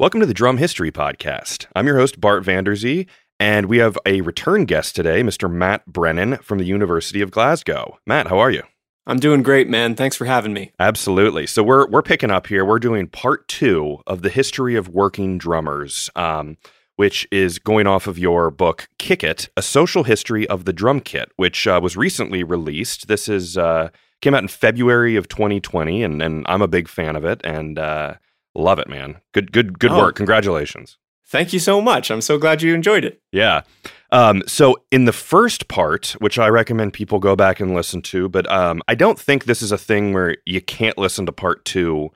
Welcome to the Drum History Podcast. I'm your host, Bart Vanderzee, and we have a return guest today, Mr. Matt Brennan from the University of Glasgow. Matt, how are you? I'm doing great, man. Thanks for having me. Absolutely. So we're we're picking up here. We're doing part two of the history of working drummers, um, which is going off of your book "Kick It: A Social History of the Drum Kit," which uh, was recently released. This is uh, came out in February of 2020, and and I'm a big fan of it, and uh, Love it, man. Good, good, good Oh. work. Congratulations. Thank you so much. I'm so glad you enjoyed it. Yeah. Um, so in the first part, which I recommend people go back and listen to, but um, I don't think this is a thing where you can't listen to part two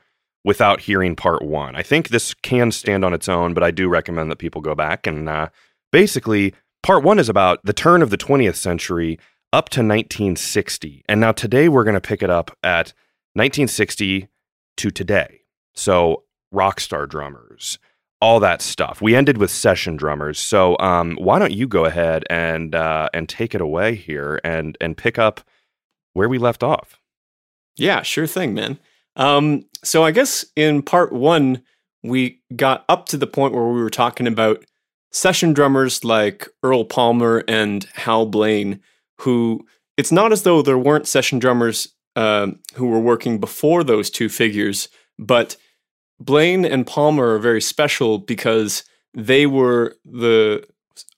without hearing part one. I think this can stand on its own, but I do recommend that people go back and uh, basically part one is about the turn of the 20th century up to 1960. And now today we're going to pick it up at 1960 to today. So rock star drummers, all that stuff. We ended with session drummers. So um, why don't you go ahead and uh, and take it away here and and pick up where we left off? Yeah, sure thing, man. Um, so I guess in part one, we got up to the point where we were talking about session drummers like Earl Palmer and Hal Blaine, who it's not as though there weren't session drummers um, who were working before those two figures, but Blaine and Palmer are very special because they were the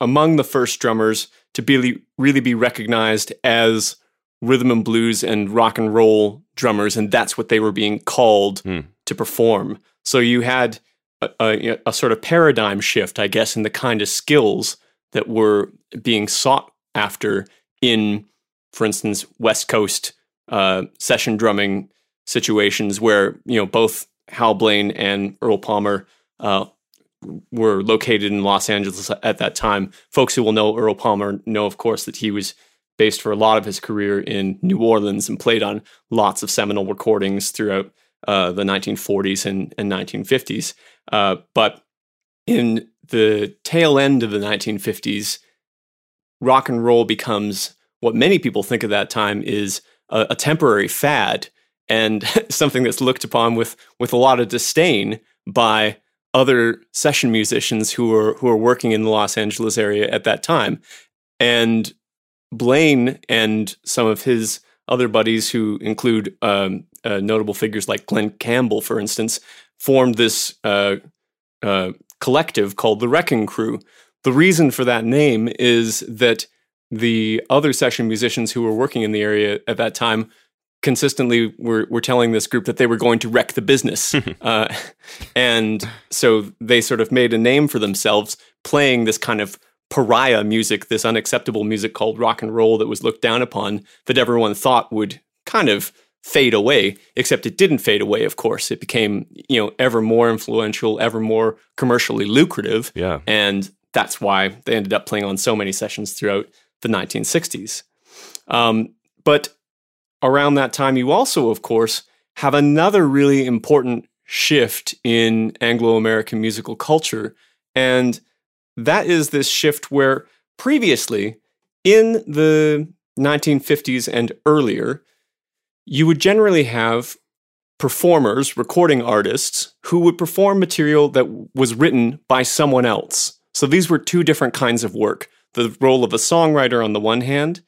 among the first drummers to be really be recognized as rhythm and blues and rock and roll drummers, and that's what they were being called Hmm. to perform. So you had a, a, a sort of paradigm shift, I guess, in the kind of skills that were being sought after in, for instance, West Coast uh, session drumming situations where you know both Hal Blaine and Earl Palmer uh, were located in Los Angeles at that time. Folks who will know Earl Palmer know, of course, that he was based for a lot of his career in New Orleans and played on lots of seminal recordings throughout uh, the 1940s and, and 1950s. Uh, but in the tail end of the 1950s, rock and roll becomes what many people think of that time is a, a temporary fad and something that's looked upon with with a lot of disdain by other session musicians who are who are working in the Los Angeles area at that time. And Blaine and some of his other buddies, who include um, uh, notable figures like Glen Campbell, for instance, formed this uh, uh, collective called the Wrecking Crew. The reason for that name is that the other session musicians who were working in the area at that time consistently were, were telling this group that they were going to wreck the business. uh, and so they sort of made a name for themselves playing this kind of pariah music, this unacceptable music called rock and roll that was looked down upon, that everyone thought would kind of fade away, except it didn't fade away, of course. It became, you know, ever more influential, ever more commercially lucrative. Yeah. And that's why they ended up playing on so many sessions throughout the 1960s. Um, but around that time, you also, of course, have another really important shift in Anglo American musical culture. And that is this shift where previously, in the 1950s and earlier, you would generally have performers, recording artists, who would perform material that was written by someone else. So these were two different kinds of work the role of a songwriter on the one hand,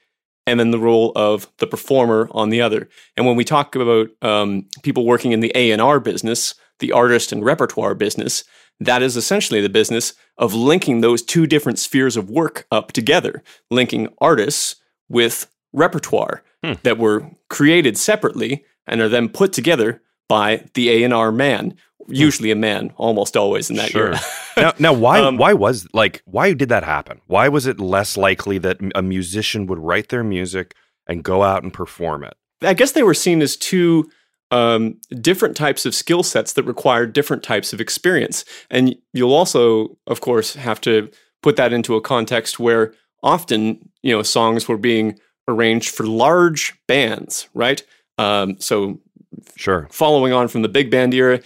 and then the role of the performer on the other. And when we talk about um, people working in the A&R business, the artist and repertoire business, that is essentially the business of linking those two different spheres of work up together, linking artists with repertoire Hmm. that were created separately and are then put together by the A&R man, usually a man, almost always in that Sure. era. now, now, why Um, why was like why did that happen? Why was it less likely that a musician would write their music and go out and perform it? I guess they were seen as two um, different types of skill sets that required different types of experience. And you'll also, of course, have to put that into a context where often, you know, songs were being arranged for large bands, right? Um, so Sure. following on from the big band era,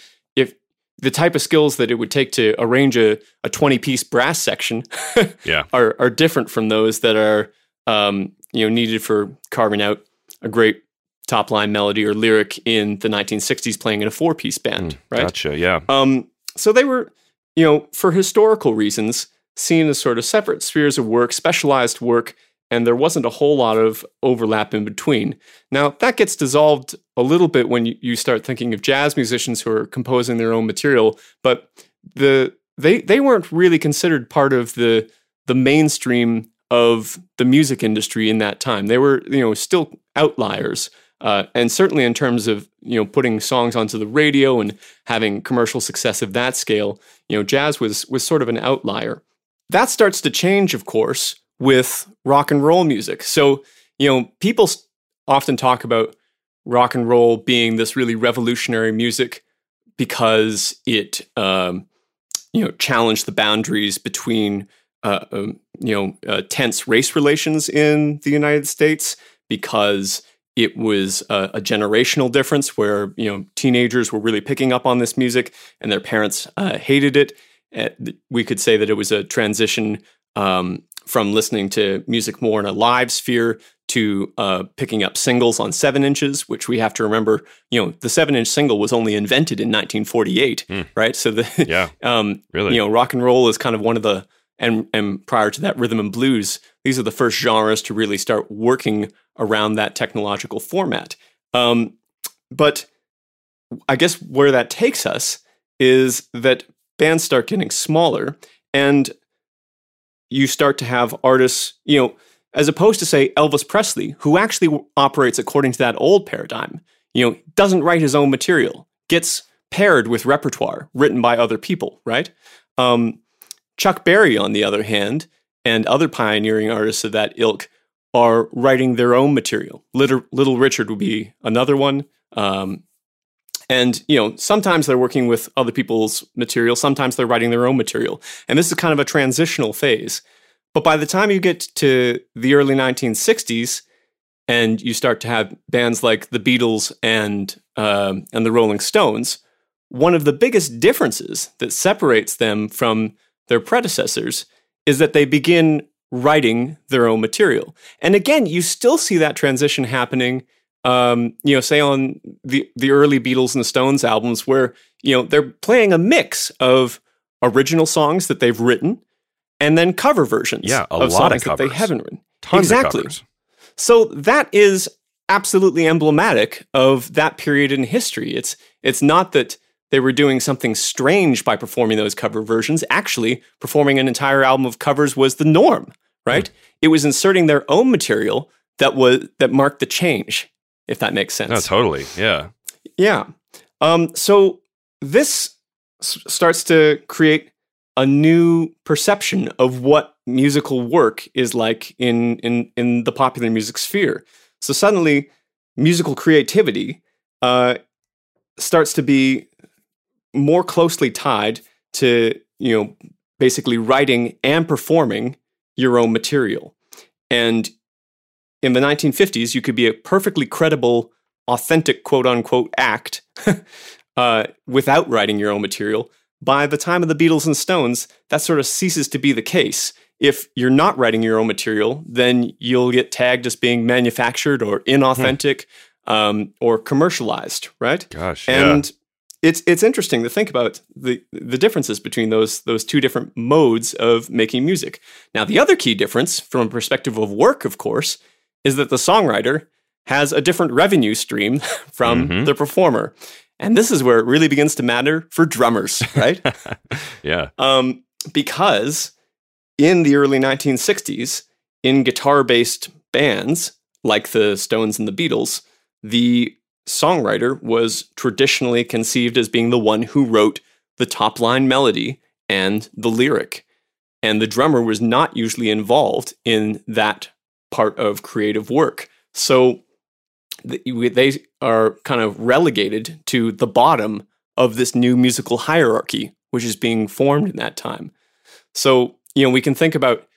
the type of skills that it would take to arrange a, a 20 piece brass section Yeah. are, are different from those that are um, you know needed for carving out a great top line melody or lyric in the 1960s playing in a four piece band, right? Gotcha. Yeah. Um, so they were you know, for historical reasons, seen as sort of separate spheres of work, specialized work, and there wasn't a whole lot of overlap in between. Now, that gets dissolved a little bit when you, start thinking of jazz musicians who are composing their own material, but the they they weren't really considered part of the the mainstream of the music industry in that time. They were, you know, still outliers. Uh, and certainly in terms of you know putting songs onto the radio and having commercial success of that scale, you know, jazz was was sort of an outlier. That starts to change, of course, with rock and roll music. So you know, people often talk about rock and roll being this really revolutionary music because it um, you know challenged the boundaries between uh, um, you know uh, tense race relations in the United States because it was a, a, generational difference where you know teenagers were really picking up on this music and their parents uh, hated it. Uh, we could say that it was a transition um, from listening to music more in a live sphere to uh, picking up singles on seven inches, which we have to remember. You know, the seven-inch single was only invented in 1948, mm. right? So the yeah, um, really, you know, rock and roll is kind of one of the and and prior to that, rhythm and blues. These are the first genres to really start working around that technological format. Um, but I guess where that takes us is that bands start getting smaller and you start to have artists, you know, as opposed to say Elvis Presley, who actually operates according to that old paradigm, you know, doesn't write his own material, gets paired with repertoire written by other people, right? Um, Chuck Berry, on the other hand, and other pioneering artists of that ilk are writing their own material. Little, Little Richard would be another one. Um, and you know, sometimes they're working with other people's material, sometimes they're writing their own material. And this is kind of a transitional phase. But by the time you get to the early 1960s, and you start to have bands like the Beatles and uh, and the Rolling Stones, one of the biggest differences that separates them from their predecessors is that they begin writing their own material. And again, you still see that transition happening. Um, you know, say on the the early Beatles and the Stones albums, where you know they're playing a mix of original songs that they've written and then cover versions. Yeah, a of lot of covers. that they haven't written. Tons exactly. So that is absolutely emblematic of that period in history. It's it's not that they were doing something strange by performing those cover versions. Actually, performing an entire album of covers was the norm, right? Mm. It was inserting their own material that was that marked the change, if that makes sense. No, totally. Yeah. Yeah. Um, so this s- starts to create a new perception of what musical work is like in in in the popular music sphere. So suddenly, musical creativity uh, starts to be more closely tied to you know basically writing and performing your own material. And in the 1950s, you could be a perfectly credible, authentic quote unquote act uh, without writing your own material. By the time of the Beatles and Stones, that sort of ceases to be the case. If you're not writing your own material, then you'll get tagged as being manufactured or inauthentic hmm. um, or commercialized, right? Gosh, and yeah it's it's interesting to think about the the differences between those those two different modes of making music. Now, the other key difference from a perspective of work, of course, is that the songwriter has a different revenue stream from mm-hmm. the performer. And this is where it really begins to matter for drummers, right? yeah. Um, because in the early 1960s, in guitar based bands like the Stones and the Beatles, the songwriter was traditionally conceived as being the one who wrote the top line melody and the lyric. And the drummer was not usually involved in that part of creative work. So they are kind of relegated to the bottom of this new musical hierarchy, which is being formed in that time. So, you know, we can think about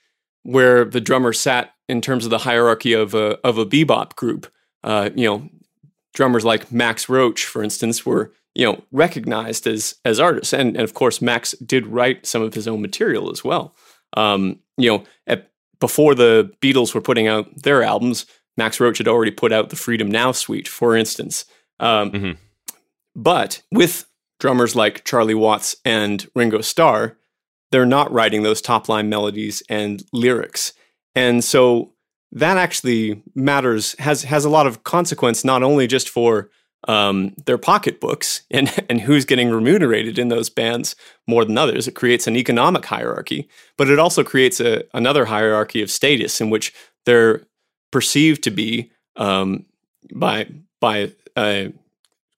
where the drummer sat in terms of the hierarchy of a, of a bebop group. Uh, you know, drummers like Max Roach, for instance, were you know recognized as as artists, and, and of course Max did write some of his own material as well. Um, you know, at, before the Beatles were putting out their albums, Max Roach had already put out the Freedom Now suite, for instance. Um, mm-hmm. But with drummers like Charlie Watts and Ringo Starr, they're not writing those top line melodies and lyrics. And so that actually matters, has, has a lot of consequence, not only just for um, their pocketbooks and, and who's getting remunerated in those bands more than others. It creates an economic hierarchy, but it also creates a, another hierarchy of status in which they're perceived to be um, by by uh,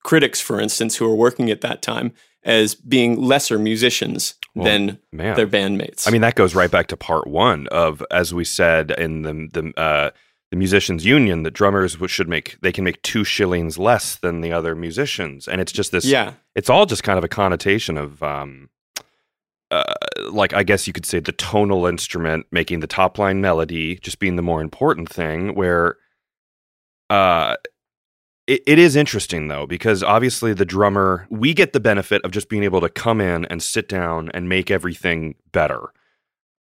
critics, for instance, who are working at that time as being lesser musicians well, than man. their bandmates. I mean, that goes right back to part one of, as we said in the the uh, the musicians union, that drummers should make they can make two shillings less than the other musicians, and it's just this. Yeah, it's all just kind of a connotation of. Um, uh, like I guess you could say the tonal instrument making the top line melody just being the more important thing where uh it, it is interesting though because obviously the drummer we get the benefit of just being able to come in and sit down and make everything better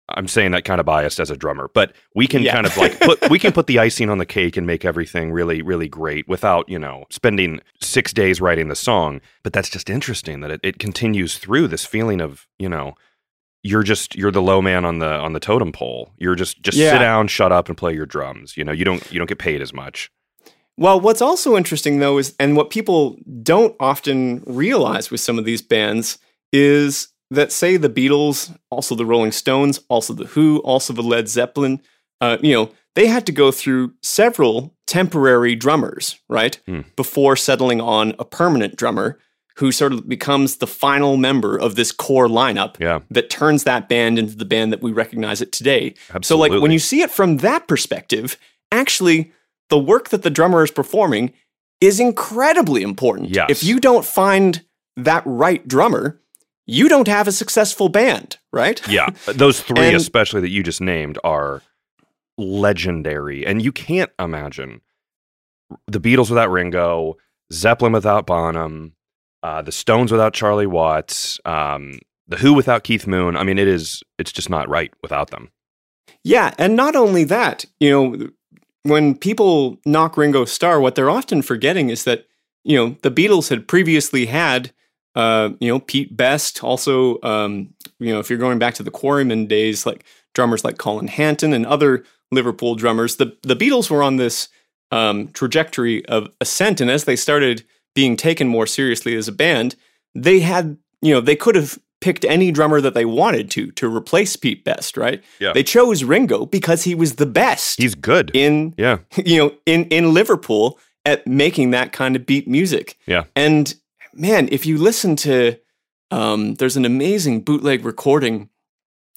i'm saying that kind of biased as a drummer but we can yeah. kind of like put we can put the icing on the cake and make everything really really great without you know spending six days writing the song but that's just interesting that it, it continues through this feeling of you know you're just you're the low man on the on the totem pole you're just just yeah. sit down shut up and play your drums you know you don't you don't get paid as much well, what's also interesting though is, and what people don't often realize with some of these bands is that, say, the Beatles, also the Rolling Stones, also the Who, also the Led Zeppelin, uh, you know, they had to go through several temporary drummers, right, hmm. before settling on a permanent drummer who sort of becomes the final member of this core lineup yeah. that turns that band into the band that we recognize it today. Absolutely. So, like, when you see it from that perspective, actually, the work that the drummer is performing is incredibly important. Yes. If you don't find that right drummer, you don't have a successful band, right? Yeah. Those three, and, especially that you just named, are legendary. And you can't imagine the Beatles without Ringo, Zeppelin without Bonham, uh, the Stones without Charlie Watts, um, the Who without Keith Moon. I mean, it is, it's just not right without them. Yeah. And not only that, you know, when people knock Ringo Starr, what they're often forgetting is that you know the Beatles had previously had uh, you know Pete Best, also um, you know if you're going back to the Quarrymen days, like drummers like Colin Hanton and other Liverpool drummers. The the Beatles were on this um, trajectory of ascent, and as they started being taken more seriously as a band, they had you know they could have picked any drummer that they wanted to to replace Pete Best, right? Yeah. They chose Ringo because he was the best. He's good. In yeah. you know, in in Liverpool at making that kind of beat music. Yeah. And man, if you listen to um, there's an amazing bootleg recording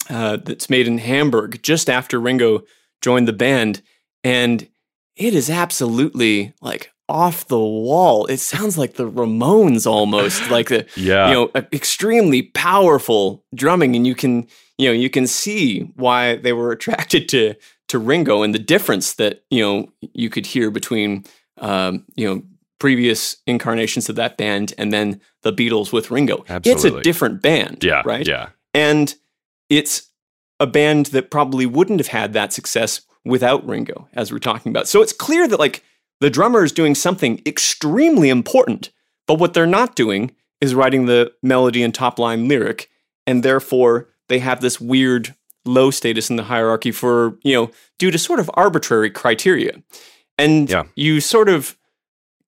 uh, that's made in Hamburg just after Ringo joined the band, and it is absolutely like off the wall. It sounds like the Ramones almost, like the yeah. you know extremely powerful drumming, and you can you know you can see why they were attracted to to Ringo and the difference that you know you could hear between um, you know previous incarnations of that band and then the Beatles with Ringo. Absolutely. It's a different band, yeah, right? Yeah, and it's a band that probably wouldn't have had that success without Ringo, as we're talking about. So it's clear that like the drummer is doing something extremely important, but what they're not doing is writing the melody and top line lyric, and therefore they have this weird low status in the hierarchy for, you know, due to sort of arbitrary criteria. And yeah. you sort of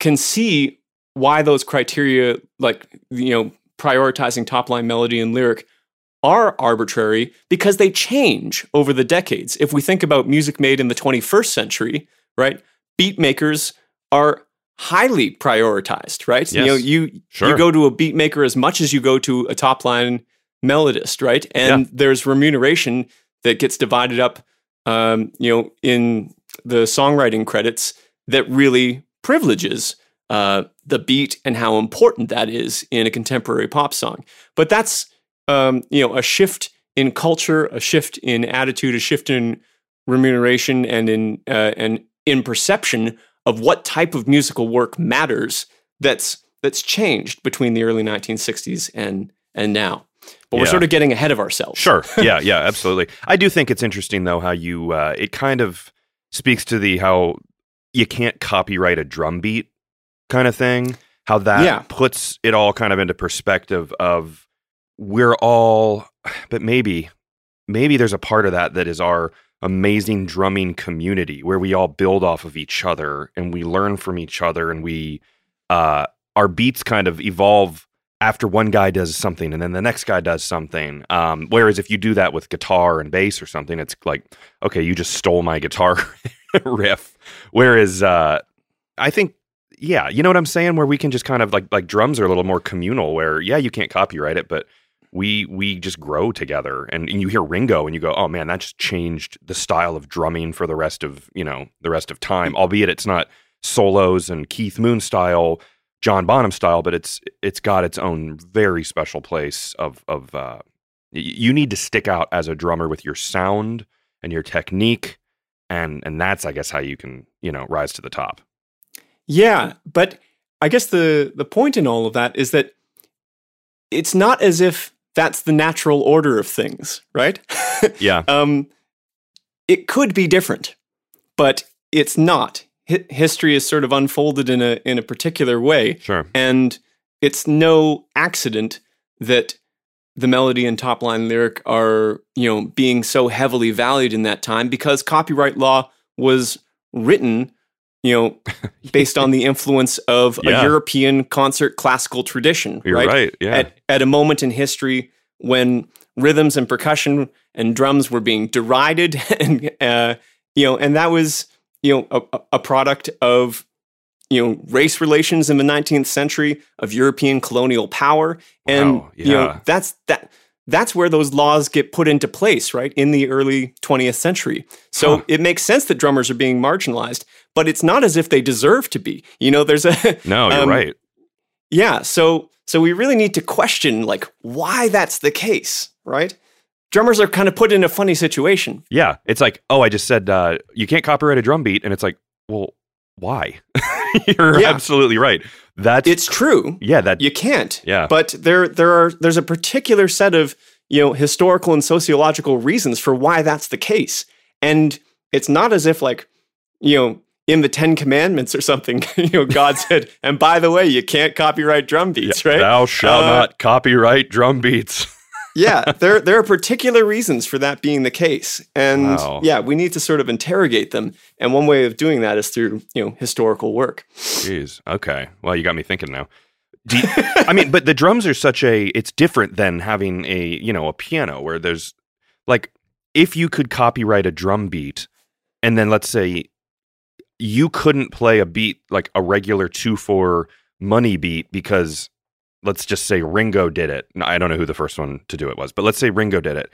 can see why those criteria, like, you know, prioritizing top line melody and lyric, are arbitrary because they change over the decades. If we think about music made in the 21st century, right? beat makers are highly prioritized, right? Yes. You know, you sure. you go to a beat maker as much as you go to a top line melodist, right? And yeah. there's remuneration that gets divided up, um, you know, in the songwriting credits that really privileges uh, the beat and how important that is in a contemporary pop song. But that's um, you know a shift in culture, a shift in attitude, a shift in remuneration and in uh, and in perception of what type of musical work matters that's that's changed between the early 1960s and and now. But we're sort of getting ahead of ourselves. Sure. Yeah, yeah, absolutely. I do think it's interesting though how you uh, it kind of speaks to the how you can't copyright a drum beat kind of thing. how that Yeah. puts it all kind of into perspective of we're all but maybe maybe there's a part of that that is our amazing drumming community where we all build off of each other and we learn from each other and we uh our beats kind of evolve after one guy does something and then the next guy does something um whereas if you do that with guitar and bass or something it's like okay you just stole my guitar riff. Whereas uh i think yeah you know what i'm saying? Where we can just kind of like like drums are a little more communal where yeah you can't copyright it but we we just grow together. And, and you hear ringo and you go oh man that just changed the style of drumming for the rest of you know the rest of time albeit it's not solos and keith moon style john bonham style but it's it's got its own very special place of of uh you need to stick out as a drummer with your sound and your technique and and that's i guess how you can you know rise to the top Yeah, but I guess the the point in all of that is that it's not as if that's the natural order of things, right? yeah um, it could be different, but it's not. Hi- history is sort of unfolded in a in a particular way, sure. And it's no accident that the melody and top line lyric are you know being so heavily valued in that time because copyright law was written you know based on the influence of Yeah. a European concert classical tradition you're right, yeah. At, at a moment in history when rhythms and percussion and drums were being derided and uh, you know and that was you know a, a product of you know race relations in the 19th century of European colonial power. And Wow, you know that's that that's where those laws get put into place right in the early 20th century. So Huh. it makes sense that drummers are being marginalized but it's not as if they deserve to be. You know there's a no you're um, right. yeah, so so we really need to question like why that's the case, right? Drummers are kind of put in a funny situation. Yeah, it's like, oh, I just said uh, you can't copyright a drum beat, and it's like, well, why? You're Yeah. absolutely right. That's It's true, yeah, that you can't. yeah, But there there are there's a particular set of, you know, historical and sociological reasons for why that's the case. And it's not as if like, you know, in the 10 commandments or something, you know, God said, "And by the way, you can't copyright drum beats, Yeah, right?" Thou shalt Uh, not copyright drum beats. Yeah, there there are particular reasons for that being the case, and Wow. yeah, we need to sort of interrogate them. And one way of doing that is through you know historical work. Jeez. Okay. Well, you got me thinking now. You- I mean, but the drums are such a. It's different than having a you know a piano where there's like if you could copyright a drum beat, and then let's say you couldn't play a beat like a regular two four money beat because let's just say Ringo did it. I don't know who the first one to do it was, but let's say Ringo did it.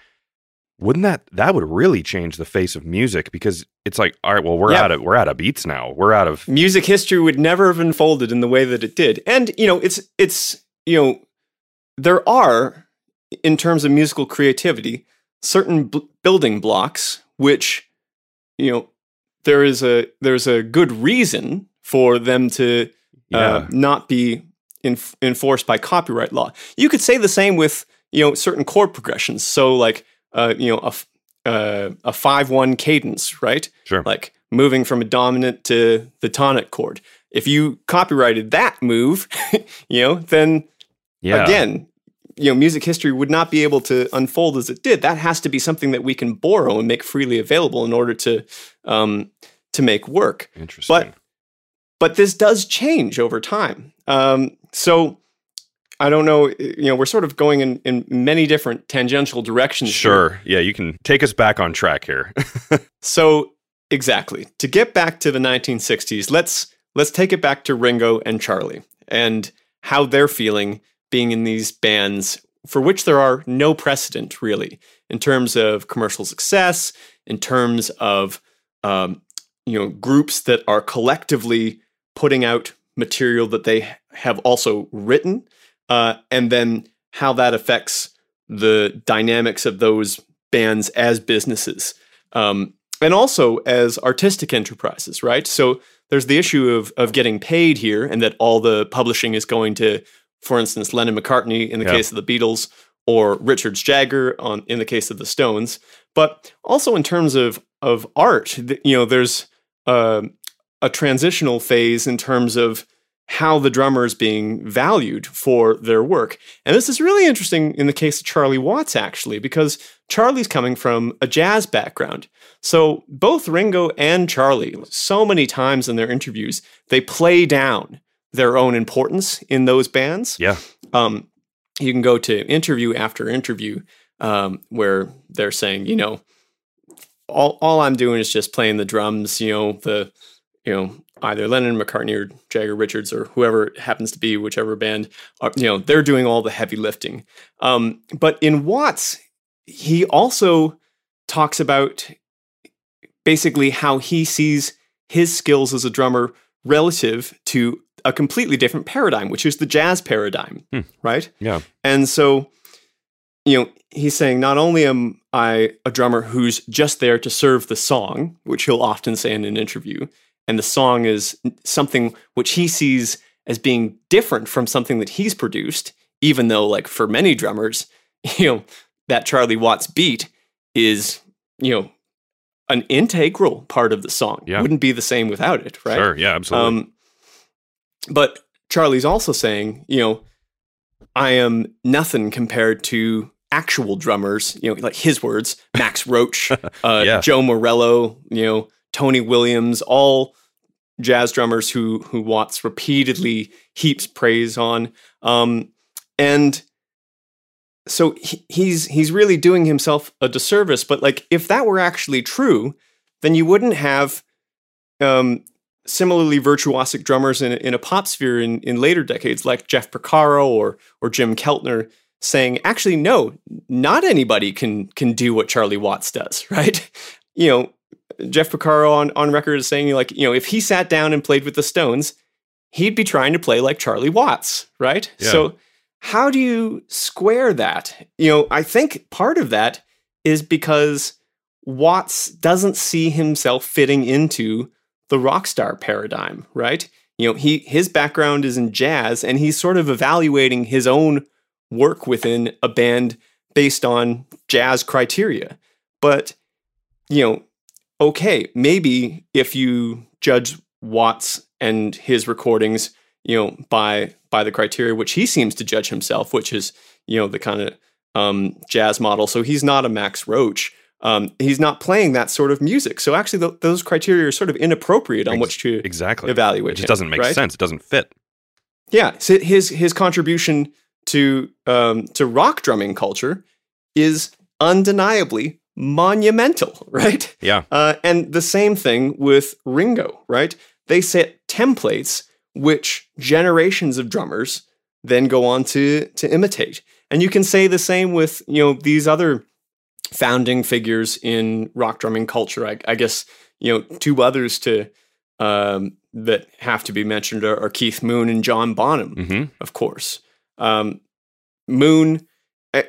Wouldn't that that would really change the face of music because it's like all right, well we're Yeah. out of we're out of beats now. We're out of Music history would never have unfolded in the way that it did, and you know, it's it's you know, there are in terms of musical creativity certain b- building blocks which you know there is a there's a good reason for them to yeah. uh, not be enf- enforced by copyright law. You could say the same with you know certain chord progressions. So like uh, you know a f- uh, a five one cadence, right? Sure. Like moving from a dominant to the tonic chord. If you copyrighted that move, you know, then yeah. again, you know, music history would not be able to unfold as it did. That has to be something that we can borrow and make freely available in order to um, to make work Interesting. but this does change over time. Um, so I don't know. You know, we're sort of going in, in many different tangential directions. here. Sure. Yeah, you can take us back on track here. So exactly to get back to the 1960s, let's let's take it back to Ringo and Charlie and how they're feeling being in these bands for which there are no precedent really in terms of commercial success, in terms of um, you know groups that are collectively putting out material that they have also written, uh, and then how that affects the dynamics of those bands as businesses. Um, and also as artistic enterprises, right? So there's the issue of of getting paid here, and that all the publishing is going to, for instance, Lennon McCartney in the Yeah. case of the Beatles, or Richard Jagger on in the case of the Stones. But also in terms of of art, you know, there's um a transitional phase in terms of how the drummer is being valued for their work. And this is really interesting in the case of Charlie Watts, actually, because Charlie's coming from a jazz background. So both Ringo and Charlie, so many times in their interviews, they play down their own importance in those bands. Yeah. Um, you can go to interview after interview um, where they're saying, you know, all all I'm doing is just playing the drums. You know, the you know either Lennon, McCartney, or Jagger Richards, or whoever it happens to be, whichever band. Are, you know, they're doing all the heavy lifting. Um, but in Watts, he also talks about basically how he sees his skills as a drummer relative to a completely different paradigm, which is the jazz paradigm, Hmm. right? Yeah. And so, you know, he's saying not only am I a drummer who's just there to serve the song, which he'll often say in an interview, and the song is something which he sees as being different from something that he's produced, even though, like, for many drummers, you know, that Charlie Watts beat is, you know, an integral part of the song. Yeah. Wouldn't be the same without it, right? Sure. Yeah. Absolutely. Um, but Charlie's also saying, you know, I am nothing compared to actual drummers, you know, like his words, Max Roach, uh, Yeah. Joe Morello, you know, Tony Williams, all jazz drummers who who Watts repeatedly heaps praise on. Um, and so he, he's he's really doing himself a disservice. But like, if that were actually true, then you wouldn't have um, similarly virtuosic drummers in, in a pop sphere in, in later decades, like Jeff Porcaro or or Jim Keltner, saying, actually, no, not anybody can can do what Charlie Watts does, right? You know, Jeff Porcaro on, on record is saying, like, you know, if he sat down and played with the Stones, he'd be trying to play like Charlie Watts, right? Yeah. So how do you square that? You know, I think part of that is because Watts doesn't see himself fitting into the rock star paradigm, right? You know, he his background is in jazz and he's sort of evaluating his own work within a band based on jazz criteria. But, you know, okay, maybe if you judge Watts and his recordings, you know, by by the criteria which he seems to judge himself, which is, you know, the kind of um, jazz model. So he's not a Max Roach. Um, he's not playing that sort of music. So actually, th- those criteria are sort of inappropriate on Ex- which to exactly. evaluate. It just him, doesn't make right? sense. It doesn't fit. Yeah, so his his contribution to um, to rock drumming culture is undeniably monumental, right? Yeah. Uh, and the same thing with Ringo, right? They set templates which generations of drummers then go on to to imitate. And you can say the same with you know these other founding figures in rock drumming culture. I, I guess you know two others to um, that have to be mentioned are, are Keith Moon and John Bonham, hmm of course. Um, Moon.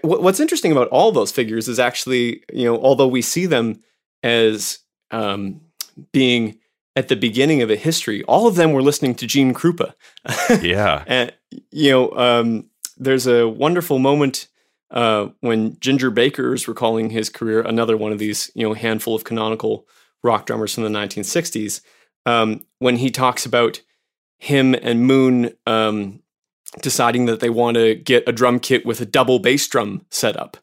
What's interesting about all those figures is actually, you know, although we see them as um, being at the beginning of a history, all of them were listening to Gene Krupa. Yeah. And you know, um, there's a wonderful moment uh, when Ginger Baker is recalling his career. Another one of these, you know, handful of canonical rock drummers from the 1960s. Um, when he talks about him and Moon um, deciding that they want to get a drum kit with a double bass drum setup,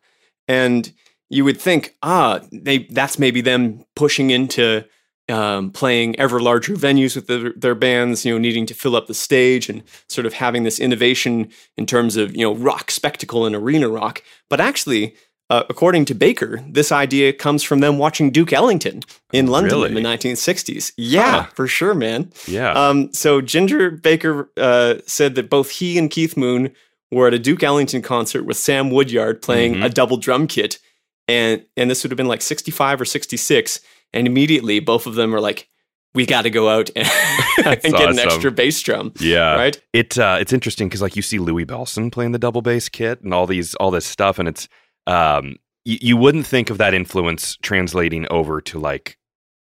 and you would think, ah, they that's maybe them pushing into um, playing ever larger venues with their, their bands, you know, needing to fill up the stage and sort of having this innovation in terms of, you know, rock spectacle and arena rock. But actually, uh, according to Baker, this idea comes from them watching Duke Ellington in London in the 1960s. Yeah, Huh. for sure, man. Yeah. Um, so Ginger Baker uh, said that both he and Keith Moon were at a Duke Ellington concert with Sam Woodyard playing Mhm. a double drum kit, and and this would have been like sixty five or sixty six, and immediately both of them are like, "We got to go out and, and get an extra bass drum." yeah. right? It uh, it's interesting because like you see Louie Bellson playing the double bass kit and all these all this stuff, and it's um y- you wouldn't think of that influence translating over to like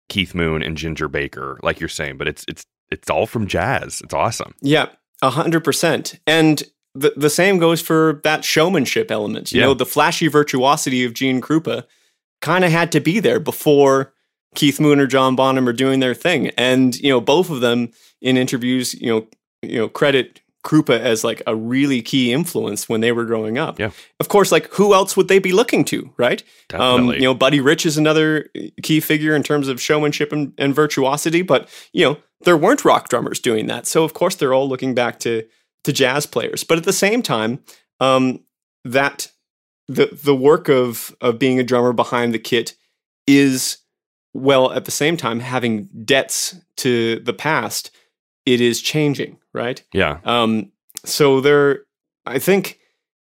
Keith Moon and Ginger Baker, like you're saying, but it's it's it's all from jazz. It's awesome. Yeah, a hundred percent. And the the same goes for that showmanship element. You Yeah. know, the flashy virtuosity of Gene Krupa kind of had to be there before Keith Moon or John Bonham are doing their thing. And you know, both of them in interviews, you know, you know credit Krupa as like a really key influence when they were growing up. Yeah. Of course, like who else would they be looking to, right? Um, you know, Buddy Rich is another key figure in terms of showmanship and, and virtuosity, but you know, there weren't rock drummers doing that. So of course they're all looking back to to jazz players. But at the same time, um, that the the work of of being a drummer behind the kit is well at the same time having debts to the past it is changing right? Yeah. um, so there i think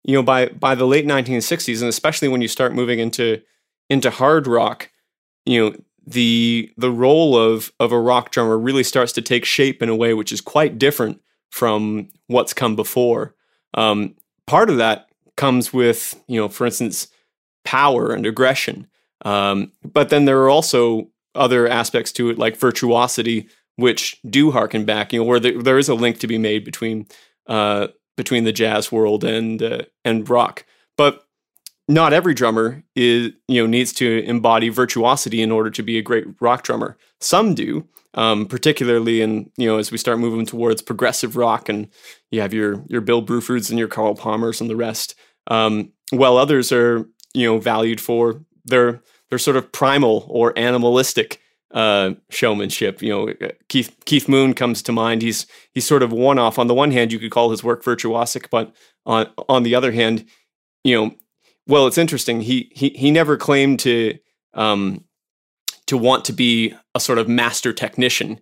you know by by the late 1960s and especially when you start moving into into hard rock you know the the role of of a rock drummer really starts to take shape in a way which is quite different from what's come before. Um, part of that comes with you know for instance power and aggression. Um, but then there are also other aspects to it like virtuosity which do harken back you know where there, there is a link to be made between uh, between the jazz world and uh, and rock. But not every drummer is you know needs to embody virtuosity in order to be a great rock drummer. Some do um, particularly in you know as we start moving towards progressive rock and you have your your bill brufords and your carl palmers and the rest um, while others are you know valued for their their sort of primal or animalistic uh, showmanship. You know, uh, Keith Keith Moon comes to mind. He's he's sort of one off. On the one hand, you could call his work virtuosic, but on on the other hand, you know, well, it's interesting. He he he never claimed to um, to want to be a sort of master technician.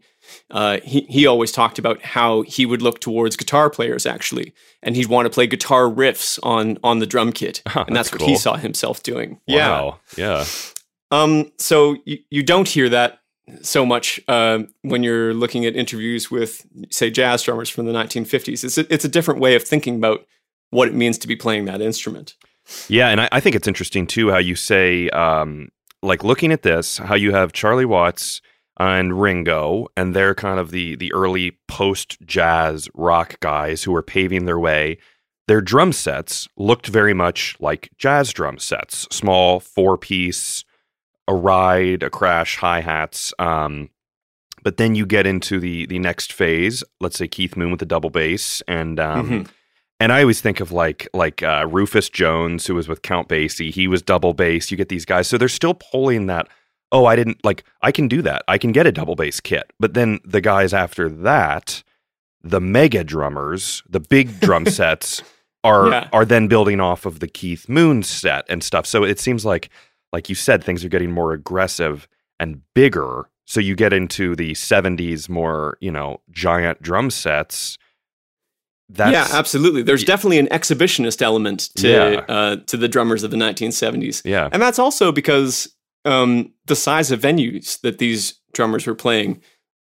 Uh, he he always talked about how he would look towards guitar players actually, and he'd want to play guitar riffs on on the drum kit, Huh, and that's, that's what he saw himself doing. Wow. Yeah. Yeah. Um. So you, you don't hear that so much uh, when you're looking at interviews with, say, jazz drummers from the 1950s. It's a, it's a different way of thinking about what it means to be playing that instrument. Yeah, and I, I think it's interesting too how you say, um, like looking at this, how you have Charlie Watts and Ringo, and they're kind of the the early post jazz rock guys who were paving their way. Their drum sets looked very much like jazz drum sets, small four piece, a ride, a crash, hi hats. Um, but then you get into the the next phase. Let's say Keith Moon with the double bass, and um, Mhm. and I always think of like like uh, Rufus Jones, who was with Count Basie. He was double bass. You get these guys, so they're still pulling that. Oh, I didn't like. I can do that. I can get a double bass kit. But then the guys after that, the mega drummers, the big drum sets, are Yeah. are then building off of the Keith Moon set and stuff. So it seems like, like you said, things are getting more aggressive and bigger. So you get into the '70s, more you know, giant drum sets. That's, yeah, absolutely. There's definitely an exhibitionist element to Yeah. uh, to the drummers of the 1970s, yeah. and that's also because um, the size of venues that these drummers were playing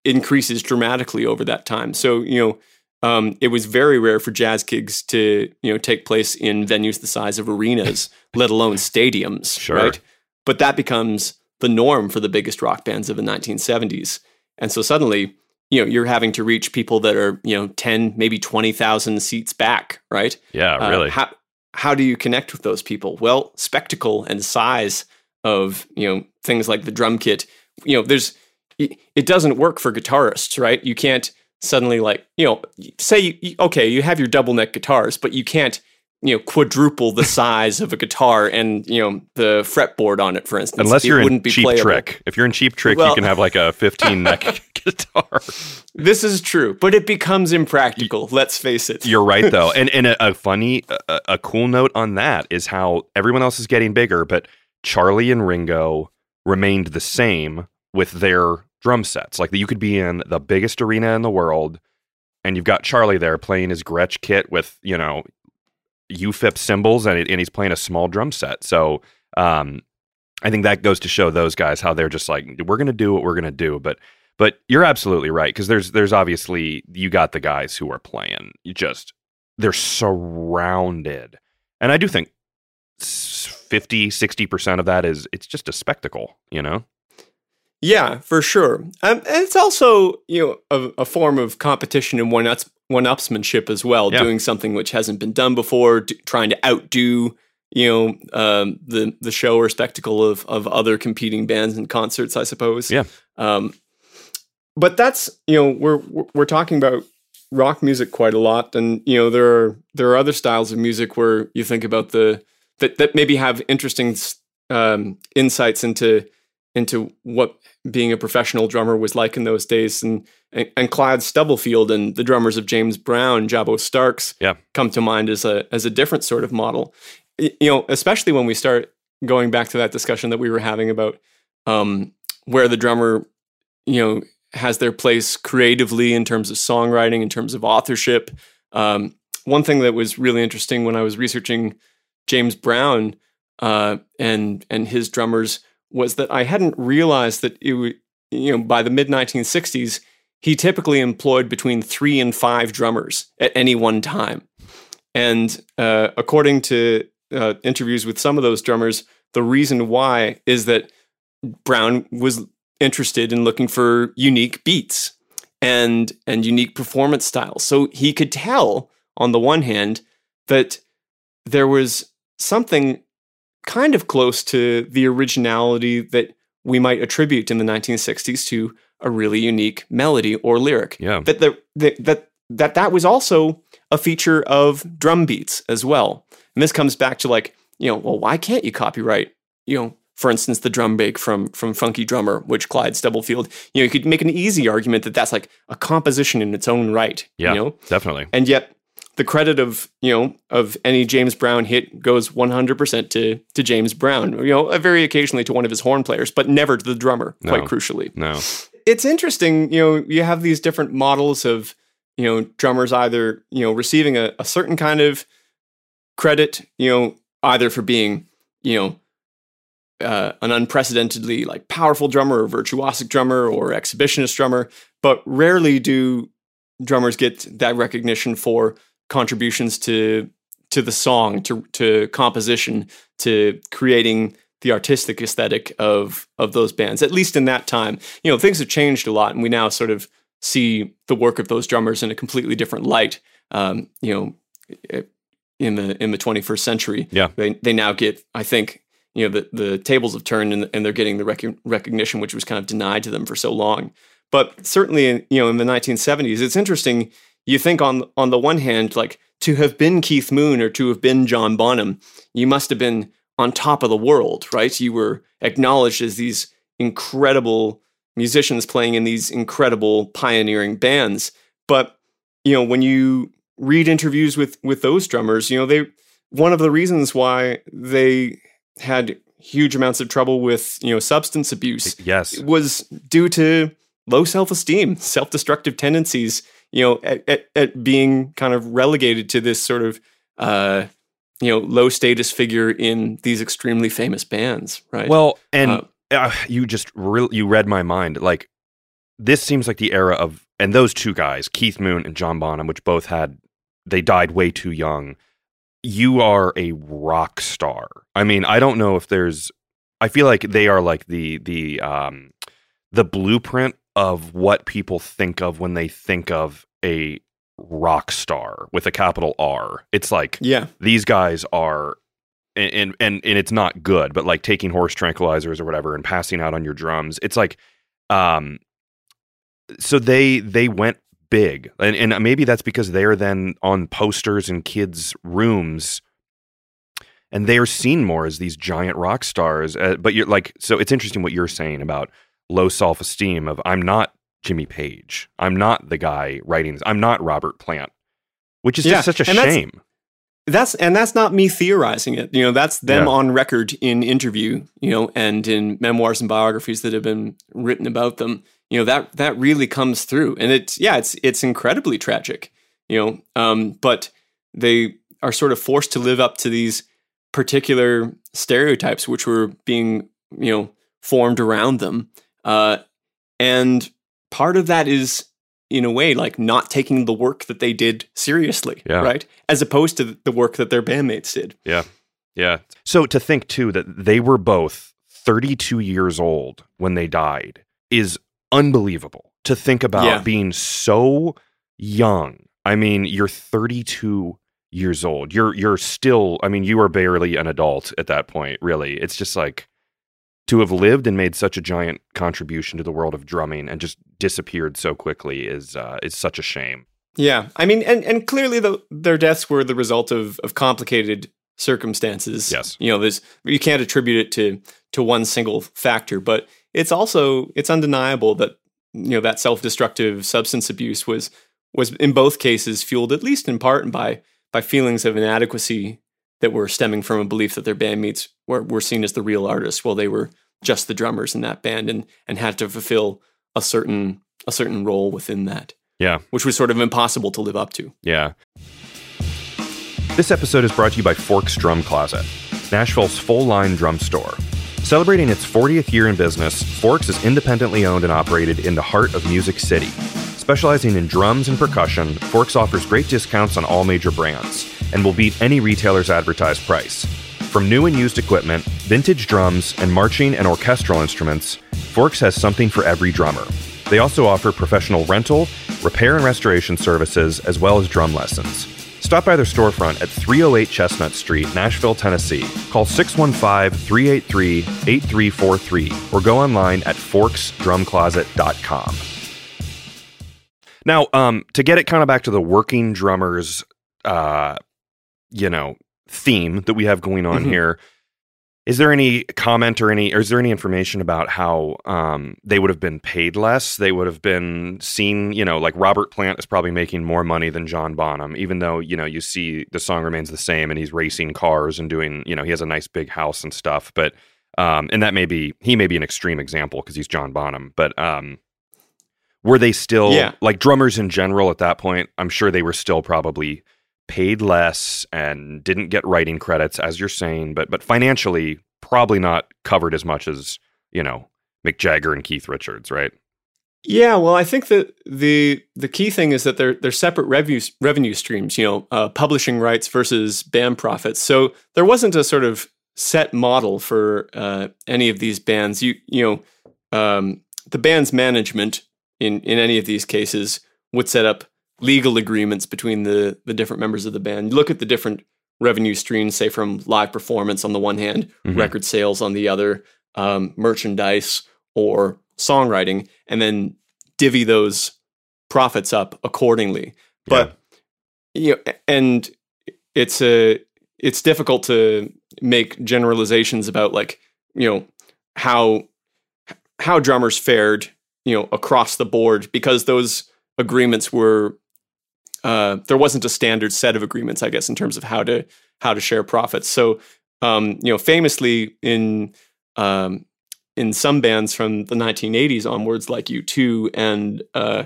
increases dramatically over that time. So you know. Um, it was very rare for jazz gigs to, you know, take place in venues the size of arenas, let alone stadiums, Sure. right? But that becomes the norm for the biggest rock bands of the 1970s. And so suddenly, you know, you're having to reach people that are, you know, 10, maybe 20,000 seats back, right? Yeah, Uh, really. how, how do you connect with those people? Well, spectacle and size of, you know, things like the drum kit, you know, there's, it doesn't work for guitarists, right? You can't suddenly like, you know, say, you, okay, you have your double neck guitars, but you can't, you know, quadruple the size of a guitar and, you know, the fretboard on it, for instance. Unless you're in wouldn't be cheap playable. trick. If you're in cheap trick, Well- you can have like a 15 neck guitar. This is true, but it becomes impractical. Let's face it. You're right though. And and a, a funny a, a cool note on that is how everyone else is getting bigger, but Charlie and Ringo remained the same with their drum sets. Like you could be in the biggest arena in the world and you've got Charlie there playing his Gretsch kit with, you know, UFIP cymbals and, it, and he's playing a small drum set. So um, I think that goes to show those guys how they're just like we're going to do what we're going to do. But but you're absolutely right because there's there's obviously you got the guys who are playing. You just they're surrounded, and I do think s- 50 60 percent of that is it's just a spectacle. You know. Yeah, for sure. Um, and it's also you know a, a form of competition and one ups one upsmanship as well, Yeah. doing something which hasn't been done before, d- trying to outdo you know um, the the show or spectacle of of other competing bands and concerts. I suppose. Yeah. Um, but that's you know we're we're- we're talking about rock music quite a lot, and you know there are there are other styles of music where you think about the that that maybe have interesting um, insights into into what being a professional drummer was like in those days, and and, and Clyde Stubblefield and the drummers of James Brown, Jabo Starks, Yeah. come to mind as a as a different sort of model. You know, especially when we start going back to that discussion that we were having about um, where the drummer, you know, has their place creatively in terms of songwriting, in terms of authorship. Um, one thing that was really interesting when I was researching James Brown uh, and and his drummers was that I hadn't realized that it would, you know, by the mid 1960s, he typically employed between three and five drummers at any one time. And uh, according to uh, interviews with some of those drummers, the reason why is that Brown was interested in looking for unique beats and and unique performance styles. So he could tell on the one hand that there was something kind of close to the originality that we might attribute in the 1960s to a really unique melody or lyric. Yeah. That the, that that that that was also a feature of drum beats as well. And this comes back to like, you know, well, why can't you copyright, you know, for instance, the drum break from from Funky Drummer, which Clyde Stubblefield, you know, you could make an easy argument that that's like a composition in its own right. Yeah. You know? Definitely. And yet the credit of, you know, of any James Brown hit goes 100% to to James Brown. You know, very occasionally to one of his horn players, but never to the drummer, quite crucially No. it's interesting, you know, you have these different models of, you know, drummers either, you know, receiving a, a certain kind of credit, you know, either for being, you know, uh, an unprecedentedly like powerful drummer or virtuosic drummer or exhibitionist drummer, but rarely do drummers get that recognition for contributions to to the song, to to composition, to creating the artistic aesthetic of of those bands. At least in that time, you know, things have changed a lot, and we now sort of see the work of those drummers in a completely different light. Um, you know, in the in the 21st century, Yeah. they they now get, I think, you know, the the tables have turned and, and they're getting the rec- recognition which was kind of denied to them for so long. But certainly, in, you know, in the 1970s, it's interesting. You think on on the one hand, like to have been Keith Moon or to have been John Bonham, you must have been on top of the world, right? You were acknowledged as these incredible musicians playing in these incredible pioneering bands. But you know, when you read interviews with with those drummers, you know, they one of the reasons why they had huge amounts of trouble with you know substance abuse Yes. was due to low self-esteem, self-destructive tendencies, you know, at, at, at being kind of relegated to this sort of uh, you know low status figure in these extremely famous bands, right? Well, and Uh, uh, you just re- you read my mind. Like this seems like the era of and those two guys, Keith Moon and John Bonham, which both had they died way too young. You are a rock star. I mean, I don't know if there's. I feel like they are like the the um the blueprint of what people think of when they think of a rock star with a capital R. It's like yeah, these guys are and, and and it's not good but like taking horse tranquilizers or whatever and passing out on your drums it's like um so they they went big and, and maybe that's because they're then on posters in kids rooms and they are seen more as these giant rock stars uh, but you're like so it's interesting what you're saying about low self-esteem of i'm not jimmy page i'm not the guy writing this i'm not robert plant which is Yeah, just such a and that's- shame that's and that's not me theorizing it. You know, that's them Yeah. on record in interview, you know, and in memoirs and biographies that have been written about them. You know, that that really comes through. And it's yeah, it's it's incredibly tragic, you know. Um, but they are sort of forced to live up to these particular stereotypes which were being, you know, formed around them. Uh, and part of that is in a way like not taking the work that they did seriously Yeah. right as opposed to the work that their bandmates did Yeah. Yeah. So to think too that they were both 32 years old when they died is unbelievable. To think about Yeah. being so young. I mean, you're 32 years old. You're you're still I mean, you are barely an adult at that point, really. It's just like to have lived and made such a giant contribution to the world of drumming and just disappeared so quickly is uh, is such a shame. Yeah, I mean, and and clearly the, their deaths were the result of of complicated circumstances. Yes. you know, there's you can't attribute it to to one single factor, but it's also it's undeniable that you know that self destructive substance abuse was was in both cases fueled at least in part by by feelings of inadequacy that were stemming from a belief that their bandmates were, were seen as the real artists while they were just the drummers in that band and and had to fulfill a certain a certain role within that Yeah. which was sort of impossible to live up to. Yeah. This episode is brought to you by Forks Drum Closet, Nashville's full line drum store. Celebrating its 40th year in business, Forks is independently owned and operated in the heart of Music City. Specializing in drums and percussion, Forks offers great discounts on all major brands and will beat any retailer's advertised price. From new and used equipment, vintage drums, and marching and orchestral instruments, Forks has something for every drummer. They also offer professional rental, repair and restoration services, as well as drum lessons. Stop by their storefront at 308 Chestnut Street, Nashville, Tennessee. Call 615 383 8343 or go online at forksdrumcloset.com. Now, um, to get it kind of back to the working drummers, uh, you know, theme that we have going on Mhm. here, is there any comment or any, or is there any information about how um, they would have been paid less? They would have been seen, you know, like Robert Plant is probably making more money than John Bonham, even though, you know, you see the song remains the same and he's racing cars and doing, you know, he has a nice big house and stuff. But, um, and that may be, he may be an extreme example because he's John Bonham. But, um, were they still Yeah. like drummers in general at that point? I'm sure they were still probably paid less and didn't get writing credits as you're saying, but but financially probably not covered as much as, you know, Mick Jagger and Keith Richards, right? Yeah, well, I think that the the key thing is that they're they're separate revenue revenue streams. You know, uh, publishing rights versus band profits. So there wasn't a sort of set model for uh, any of these bands. You you know, um, the band's management in in any of these cases would set up legal agreements between the the different members of the band. You look at the different revenue streams, say from live performance on the one hand, Mhm. record sales on the other, um, merchandise or songwriting, and then divvy those profits up accordingly. But you know, and it's a it's difficult to make generalizations about like you know how how drummers fared you know across the board because those agreements were uh, there wasn't a standard set of agreements, I guess, in terms of how to how to share profits. So, um, you know, famously in um, in some bands from the 1980s onwards, like U2 and uh,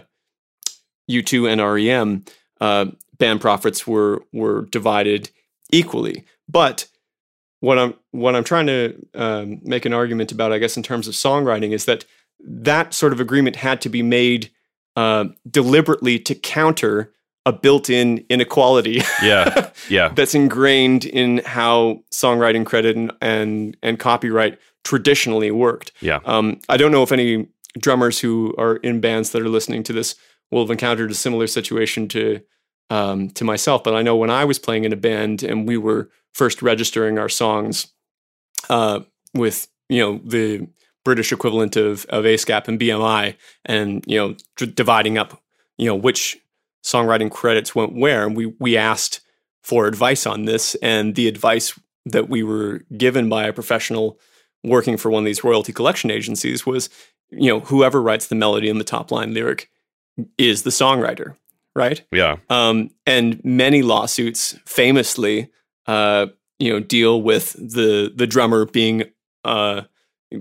U2 and REM, uh, band profits were were divided equally. But what I'm what I'm trying to um, make an argument about, I guess, in terms of songwriting, is that that sort of agreement had to be made uh, deliberately to counter a built-in inequality Yeah. Yeah. that's ingrained in how songwriting credit and and, and copyright traditionally worked. Yeah. Um, I don't know if any drummers who are in bands that are listening to this will have encountered a similar situation to um, to myself. But I know when I was playing in a band and we were first registering our songs uh, with you know the British equivalent of of ASCAP and BMI, and you know d- dividing up you know which songwriting credits went where, and we we asked for advice on this, and the advice that we were given by a professional working for one of these royalty collection agencies was, you know, whoever writes the melody and the top line lyric is the songwriter, right? Yeah. Um, and many lawsuits famously, uh, you know, deal with the the drummer being uh,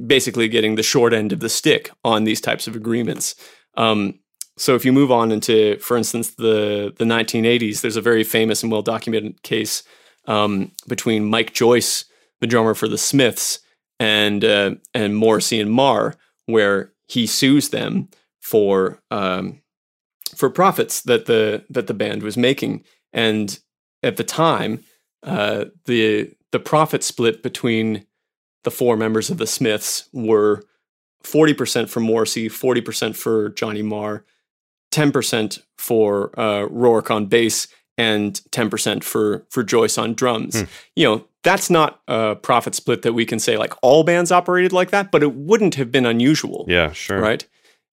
basically getting the short end of the stick on these types of agreements. Um, so if you move on into, for instance, the the 1980s, there's a very famous and well documented case um, between Mike Joyce, the drummer for the Smiths, and uh, and Morrissey and Marr, where he sues them for um, for profits that the that the band was making. And at the time, uh, the the profit split between the four members of the Smiths were forty percent for Morrissey, forty percent for Johnny Marr, ten percent for uh, Rourke on bass, and ten percent for for Joyce on drums. Hmm. You know, that's not a profit split that we can say like all bands operated like that, but it wouldn't have been unusual Yeah. Sure. right?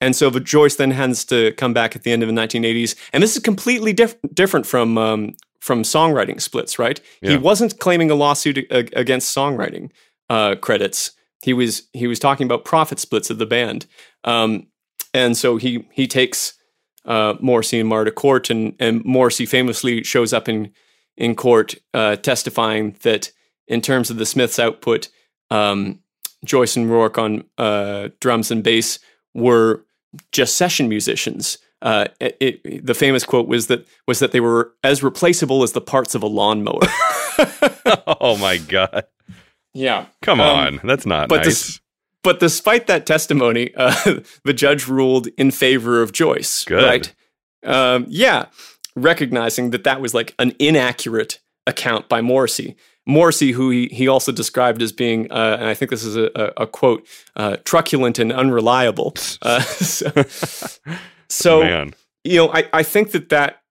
And so the Joyce then has to come back at the end of the 1980s, and this is completely diff- different from um, from songwriting splits, right? Yeah. He wasn't claiming a lawsuit against songwriting uh, credits. He was he was talking about profit splits of the band, um, and so he he takes uh, Morrissey and Marr to court, and and Morrissey famously shows up in in court uh, testifying that in terms of the Smiths' output, um, Joyce and Rourke on uh, drums and bass were just session musicians. Uh, it, it, the famous quote was that was that they were as replaceable as the parts of a lawnmower. oh my god! yeah, Come Um, on, that's not but nice. But despite that testimony, uh, the judge ruled in favor of Joyce. Good. Right? Um, yeah, recognizing that that was like an inaccurate account by Morrissey. Morrissey, who he, he also described as being, uh, and I think this is a, a, a quote, uh, truculent and unreliable. Uh, so, so you know, I, I think that that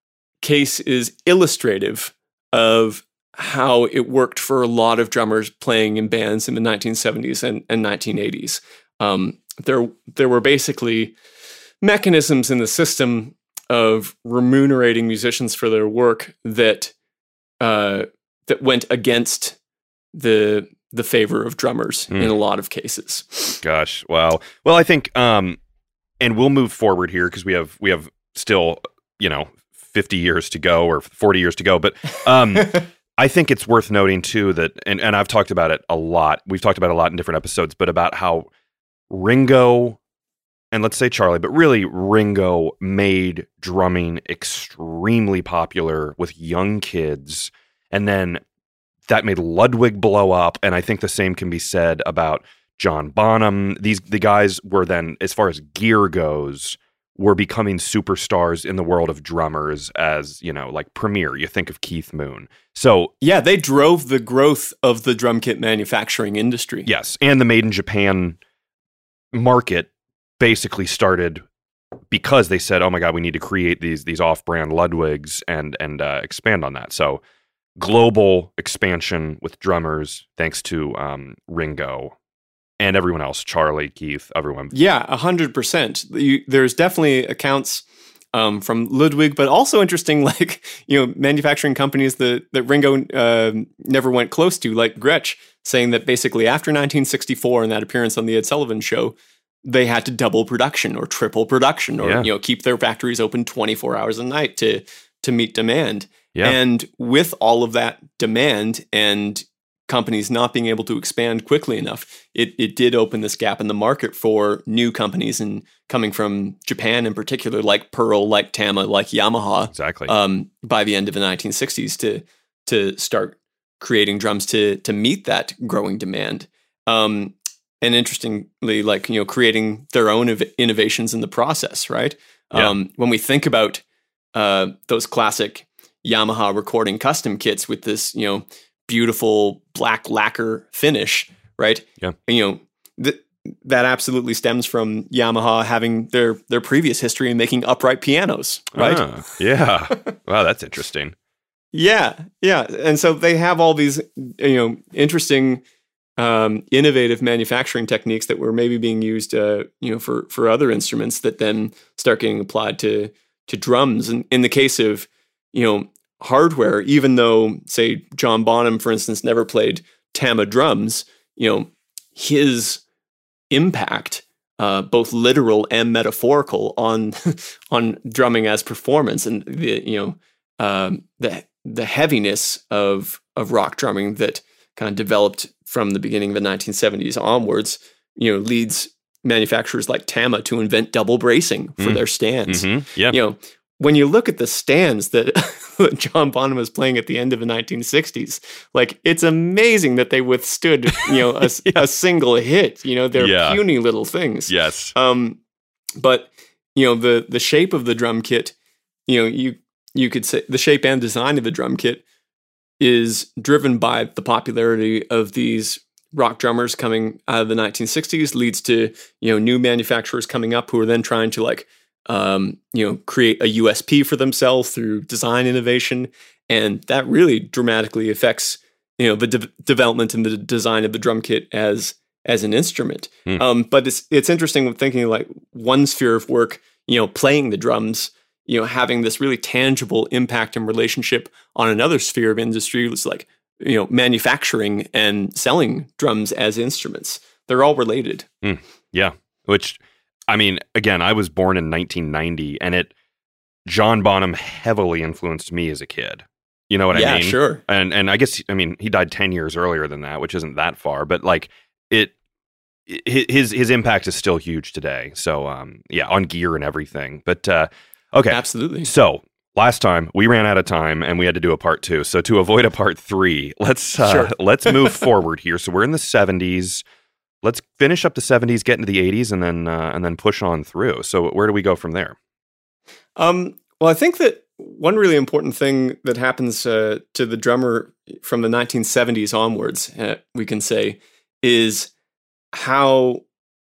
case is illustrative of how it worked for a lot of drummers playing in bands in the 1970s and, and 1980s. Um, there, there were basically mechanisms in the system of remunerating musicians for their work that uh, that went against the the favor of drummers Hmm. in a lot of cases. gosh, wow. Well, I think, um, and we'll move forward here because we have we have still, you know, fifty years to go or forty years to go. But um, I think it's worth noting too that, and, and I've talked about it a lot. We've talked about it a lot in different episodes, but about how Ringo and let's say Charlie, but really Ringo made drumming extremely popular with young kids. And then that made Ludwig blow up. And I think the same can be said about John Bonham. These the guys were then, as far as gear goes, were becoming superstars in the world of drummers as, you know, like Premier. You think of Keith Moon. So Yeah, they drove the growth of the drum kit manufacturing industry. Yes, and the made in Japan market basically started because they said, "Oh my god, we need to create these these off-brand Ludwigs and and uh, expand on that." So global expansion with drummers, thanks to um, Ringo and everyone else, Charlie, Keith, everyone. Yeah, a hundred percent. You- There's definitely accounts um, from Ludwig, but also interesting, like you know, manufacturing companies that that Ringo um never went close to, like Gretsch, saying that basically after 1964 and that appearance on the Ed Sullivan Show, they had to double production or triple production, or Yeah. you know, keep their factories open 24 hours a night to to meet demand. Yeah, And with all of that demand and companies not being able to expand quickly enough, it, it did open this gap in the market for new companies and coming from Japan in particular, like Pearl, like Tama, like Yamaha, exactly. um, by the end of the 1960s to to start creating drums to to meet that growing demand. Um, and interestingly, like you know, creating their own inv- innovations in the process, right? Yeah. Um, when we think about uh, those classic Yamaha recording custom kits with this, you know, beautiful black lacquer finish, right? Yeah. And, you know, th- that absolutely stems from Yamaha having their their previous history in making upright pianos, right? Ah, yeah. wow, that's interesting. Yeah, yeah, and so they have all these, you know, interesting, um, innovative manufacturing techniques that were maybe being used, uh, you know, for for other instruments that then start getting applied to to drums. And in the case of, you know, hardware, even though, say, John Bonham, for instance, never played Tama drums, you know, his impact. Uh, both literal and metaphorical on on drumming as performance and the you know um, the the heaviness of of rock drumming that kind of developed from the beginning of the 1970s onwards, you know, leads manufacturers like Tama to invent double bracing for Mm. their stands. hmm Yeah. You know, when you look at the stands that, that John Bonham was playing at the end of the 1960s, like it's amazing that they withstood, you know, a, a single hit. You know, they're Yeah. puny little things. Yes. Um, but you know the the shape of the drum kit, you know you you could say the shape and design of the drum kit is driven by the popularity of these rock drummers coming out of the 1960s leads to you know new manufacturers coming up who are then trying to like um, you know create a USP for themselves through design innovation and that really dramatically affects you know the de- development and the design of the drum kit as as an instrument. Hmm. Um, but it's it's interesting thinking like one sphere of work, you know, playing the drums, you know, having this really tangible impact and relationship on another sphere of industry. It's like you know, manufacturing and selling drums as instruments. They're all related. Yeah. Which, I mean, again, I was born in 1990 and it, John Bonham heavily influenced me as a kid. You know what yeah, I mean? sure. And, and I guess, I mean, he died 10 years earlier than that, which isn't that far, but like it, his, his impact is still huge today. So, um, yeah, on gear and everything. But, uh, okay. Absolutely. So last time we ran out of time and we had to do a part two. So to avoid a part three, let's uh, Sure. let's move forward here. So we're in the seventies. Let's finish up the seventies, get into the eighties, and then uh, and then push on through. So where do we go from there? Um, well, I think that one really important thing that happens uh, to the drummer from the 1970s onwards, uh, we can say, is how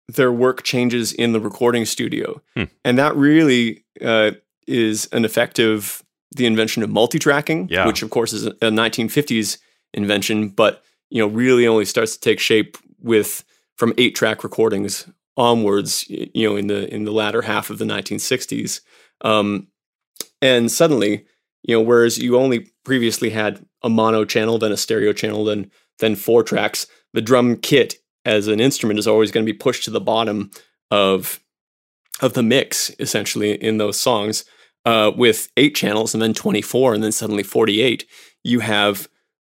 their work changes in the recording studio. Hmm. And that really uh, is an effect of the invention of multi-tracking, Yeah. which of course is a, a 1950s invention, but you know really only starts to take shape with from eight-track recordings onwards. You know, in the in the latter half of the 1960s, um, and suddenly, you know, whereas you only previously had a mono channel, then a stereo channel, then then four tracks, the drum kit as an instrument is always going to be pushed to the bottom of of the mix, essentially in those songs. Uh, with eight channels and then 24 and then suddenly 48, you have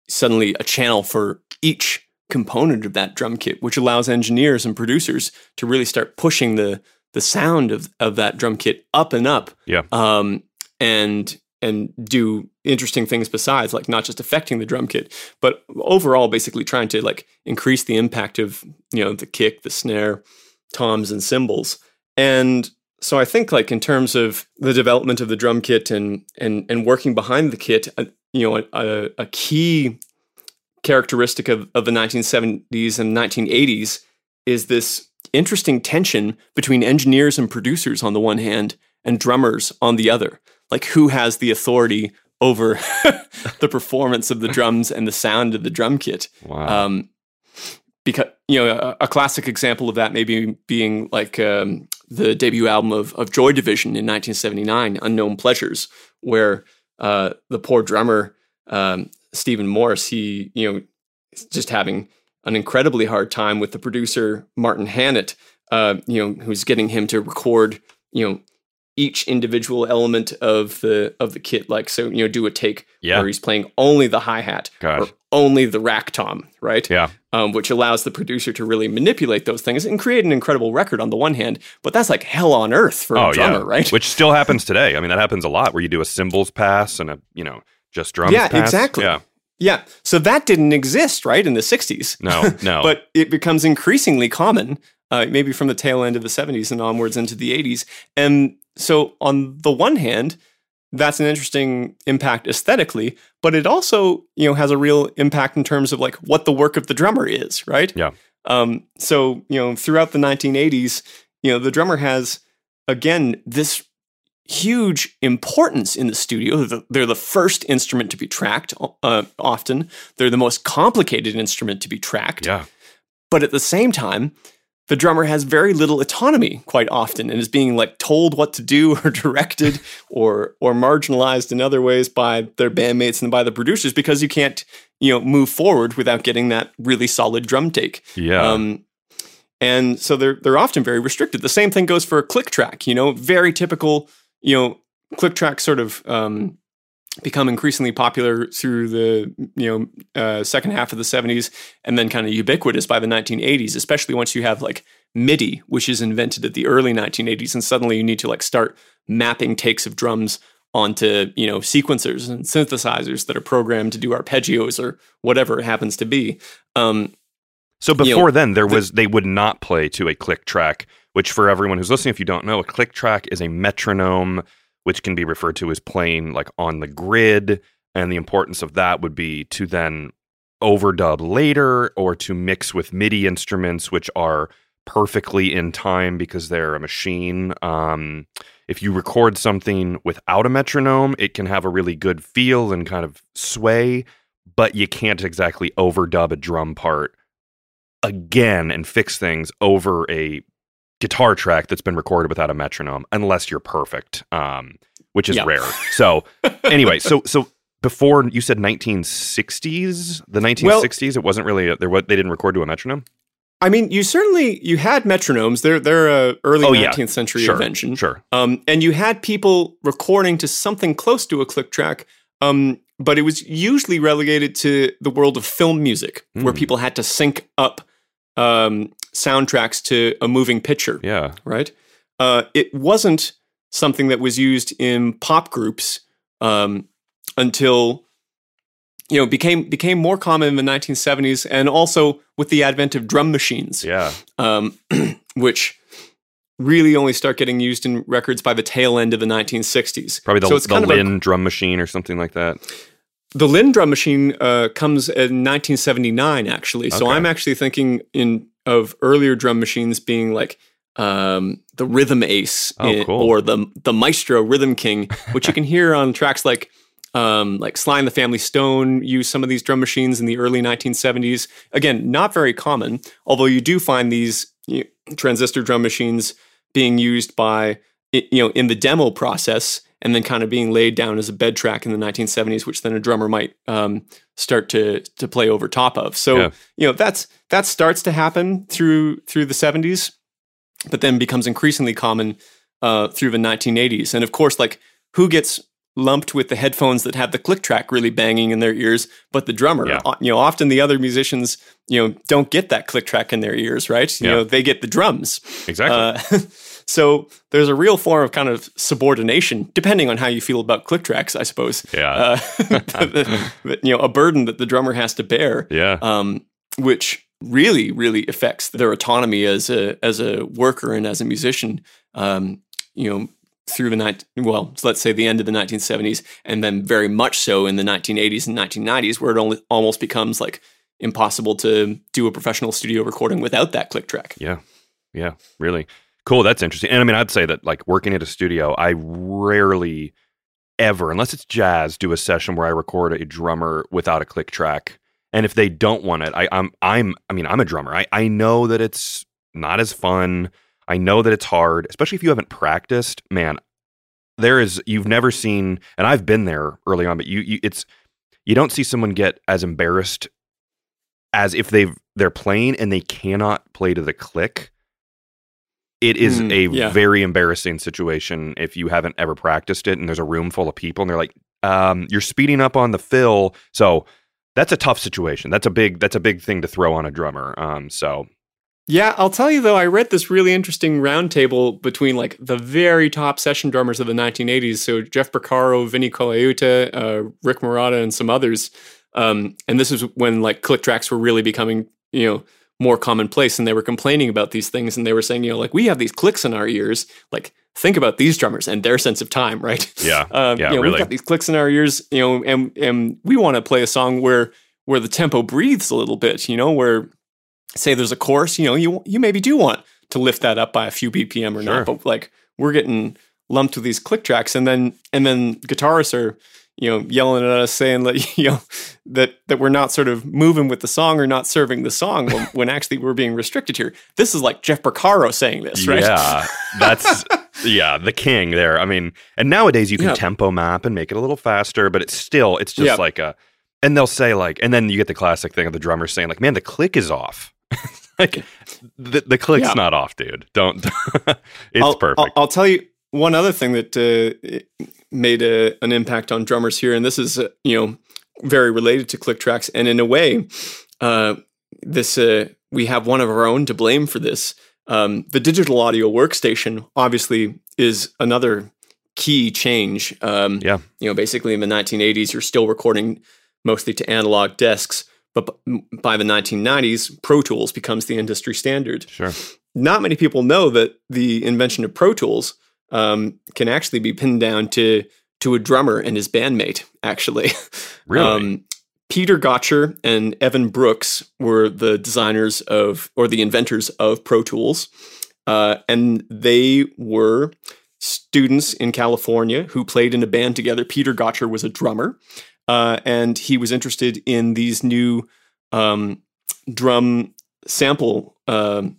suddenly a channel for each component of that drum kit, which allows engineers and producers to really start pushing the the sound of, of that drum kit up and up. Yeah. Um, and and do interesting things besides, like not just affecting the drum kit, but overall basically trying to like increase the impact of, you know, the kick, the snare, toms and cymbals. And so I think like in terms of the development of the drum kit and and and working behind the kit, uh, you know, a, a key characteristic of, of the 1970s and 1980s is this interesting tension between engineers and producers on the one hand and drummers on the other. Like who has the authority over the performance of the drums and the sound of the drum kit? Wow. Um, because you know a, a classic example of that maybe being like um, the debut album of, of Joy Division in 1979, Unknown Pleasures, where uh, the poor drummer um, Stephen Morris, he you know just having an incredibly hard time with the producer Martin Hannett, uh, you know, who's getting him to record you know each individual element of the of the kit, like so you know do a take yeah. where he's playing only the hi hat Gosh. or only the rack tom, right? Yeah. um, which allows the producer to really manipulate those things and create an incredible record on the one hand, but that's like hell on earth for Oh a drummer, yeah. right? Which still happens today. I mean, that happens a lot where you do a cymbals pass and a you know just drums. Yeah, exactly. Yeah. yeah, so that didn't exist, right, in the '60s. No. No. but it becomes increasingly common, uh, maybe from the tail end of the '70s and onwards into the '80s. And so, on the one hand, that's an interesting impact aesthetically, but it also, you know, has a real impact in terms of like what the work of the drummer is, right? Yeah. Um, so, you know, throughout the 1980s, you know, the drummer has again this huge importance in the studio. They're the, they're the first instrument to be tracked. Uh, often, they're the most complicated instrument to be tracked. yeah. But at the same time, the drummer has very little autonomy quite often and is being like told what to do or directed or or marginalized in other ways by their bandmates and by the producers because you can't, you know, move forward without getting that really solid drum take. Yeah. Um, and so they're they're often very restricted. The same thing goes for a click track. You know, very typical. You know, click tracks sort of um, become increasingly popular through the you know uh, second half of the '70s, and then kind of ubiquitous by the 1980s. Especially once you have like MIDI, which is invented at the early 1980s, and suddenly you need to like start mapping takes of drums onto you know sequencers and synthesizers that are programmed to do arpeggios or whatever it happens to be. Um, So you know, before then, there the- was they would not play to a click track, which for everyone who's listening, if you don't know, a click track is a metronome, which can be referred to as playing like on the grid, and the importance of that would be to then overdub later or to mix with MIDI instruments, which are perfectly in time because they're a machine. Um, if you record something without a metronome, it can have a really good feel and kind of sway, but you can't exactly overdub a drum part again and fix things over a guitar track that's been recorded without a metronome, unless you're perfect, um, which is Yeah. rare. So anyway, so so before you said 1960s, the 1960s, it wasn't really a, there. What they didn't record to a metronome. I mean, you certainly you had metronomes. They're they're a early Oh, yeah. 19th century Sure, invention. sure. Um, and you had people recording to something close to a click track. Um, but it was usually relegated to the world of film music, where Hmm. people had to sync up um, soundtracks to a moving picture. Yeah, right? Uh, it wasn't something that was used in pop groups um, until you know became became more common in the 1970s, and also with the advent of drum machines, yeah, um, which really only start getting used in records by the tail end of the 1960s. probably the, So it's the kind of a- drum machine or something like that. the Linn drum machine uh, comes in 1979, actually. So Okay. I'm actually thinking in of earlier drum machines being like um, the Rhythm Ace Oh, in- cool. or the the Maestro Rhythm King, which you can hear on tracks like um, like Sly and the Family Stone use some of these drum machines in the early 1970s. Again, not very common, although you do find these you know, transistor drum machines being used by you know in the demo process and then kind of being laid down as a bed track in the 1970s which then a drummer might um, start to to play over top of so Yeah. you know that's that starts to happen through through the 70s but then becomes increasingly common uh, through the 1980s and of course like who gets lumped with the headphones that have the click track really banging in their ears but the drummer Yeah. You know often the other musicians you know don't get that click track in their ears right you Yeah. know they get the drums Exactly. uh, so there's a real form of kind of subordination, depending on how you feel about click tracks, I suppose. yeah, Uh, you know, a burden that the drummer has to bear, yeah, um, which really, really affects their autonomy as a as a worker and as a musician. Um, you know, through the night, well, let's say the end of the 1970s, and then very much so in the 1980s and 1990s, where it only almost becomes like impossible to do a professional studio recording without that click track. yeah, yeah. Really cool. That's interesting. And I mean, I'd say that like working at a studio, I rarely ever, unless it's jazz, do a session where I record a drummer without a click track. And if they don't want it, I, I'm I'm I mean, I'm a drummer. I, I know that it's not as fun. I know that it's hard, especially if you haven't practiced. Man, there is you've never seen, and I've been there early on, but you, you it's you don't see someone get as embarrassed as if they've they're playing and they cannot play to the click. It is Mm, a yeah. very embarrassing situation if you haven't ever practiced it and there's a room full of people and they're like, um, you're speeding up on the fill. So that's a tough situation. That's a big that's a big thing to throw on a drummer. Um, so Yeah, I'll tell you though, I read this really interesting roundtable between like the very top session drummers of the 1980s. So Jeff Porcaro, Vinnie Colaiuta, uh, Rick Marotta, and some others. Um, and this is when like click tracks were really becoming, you know, more commonplace. And they were complaining about these things. And they were saying, you know, like we have these clicks in our ears. Like think about these drummers and their sense of time, right? yeah, Um, Yeah, you know, really. we've got these clicks in our ears, you know, and and we want to play a song where where the tempo breathes a little bit, you know, where say there's a chorus, you know, you you maybe do want to lift that up by a few BPM or Sure. not, but like we're getting lumped with these click tracks, and then and then guitarists are you know yelling at us saying that you know that that we're not sort of moving with the song or not serving the song when, when actually we're being restricted here. This is like Jeff Porcaro saying this, right? Yeah, that's yeah, the king there. I mean, and nowadays you can Yeah. tempo map and make it a little faster, but it's still it's just Yeah. like a and they'll say like and then you get the classic thing of the drummer saying like, "Man, the click is off." like the the click's Yeah. not off, dude. Don't It's I'll, perfect. I'll, I'll tell you one other thing that uh, made a, an impact on drummers here, and this is uh, you know very related to click tracks, and in a way, uh, this uh, we have one of our own to blame for this. Um, the digital audio workstation obviously is another key change. Um, Yeah. you know, basically in the 1980s, you're still recording mostly to analog desks, but by the 1990s, Pro Tools becomes the industry standard sure. not many people know that the invention of Pro Tools um, can actually be pinned down to to a drummer and his bandmate. Actually, Really? um, Peter Gotcher and Evan Brooks were the designers of or the inventors of Pro Tools, uh, and they were students in California who played in a band together. Peter Gotcher was a drummer, uh, and he was interested in these new um, drum sample um,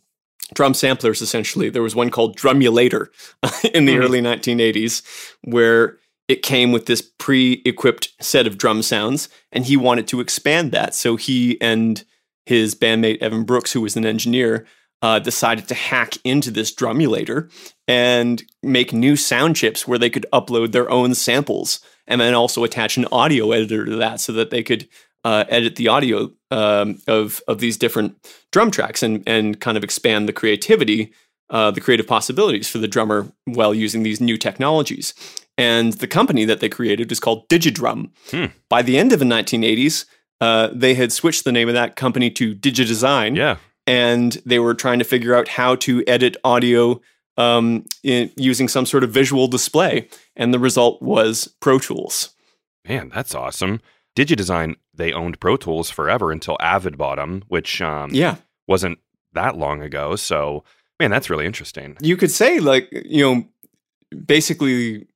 drum samplers. Essentially, there was one called Drumulator in the Mhm. early 1980s, where it came with this pre-equipped set of drum sounds, and he wanted to expand that. So he and his bandmate Evan Brooks, who was an engineer, uh, decided to hack into this drumulator and make new sound chips where they could upload their own samples and then also attach an audio editor to that so that they could uh, edit the audio um, of of these different drum tracks and and kind of expand the creativity, uh, the creative possibilities for the drummer while using these new technologies. And the company that they created is called Digidrum. Hmm. By the end of the 1980s, uh, they had switched the name of that company to Digidesign Yeah. and they were trying to figure out how to edit audio um, in, using some sort of visual display. And the result was Pro Tools. Man, that's awesome. Digidesign, they owned Pro Tools forever until Avid bought them, which um, Yeah. wasn't that long ago. So, man, that's really interesting. You could say, like, you know, basically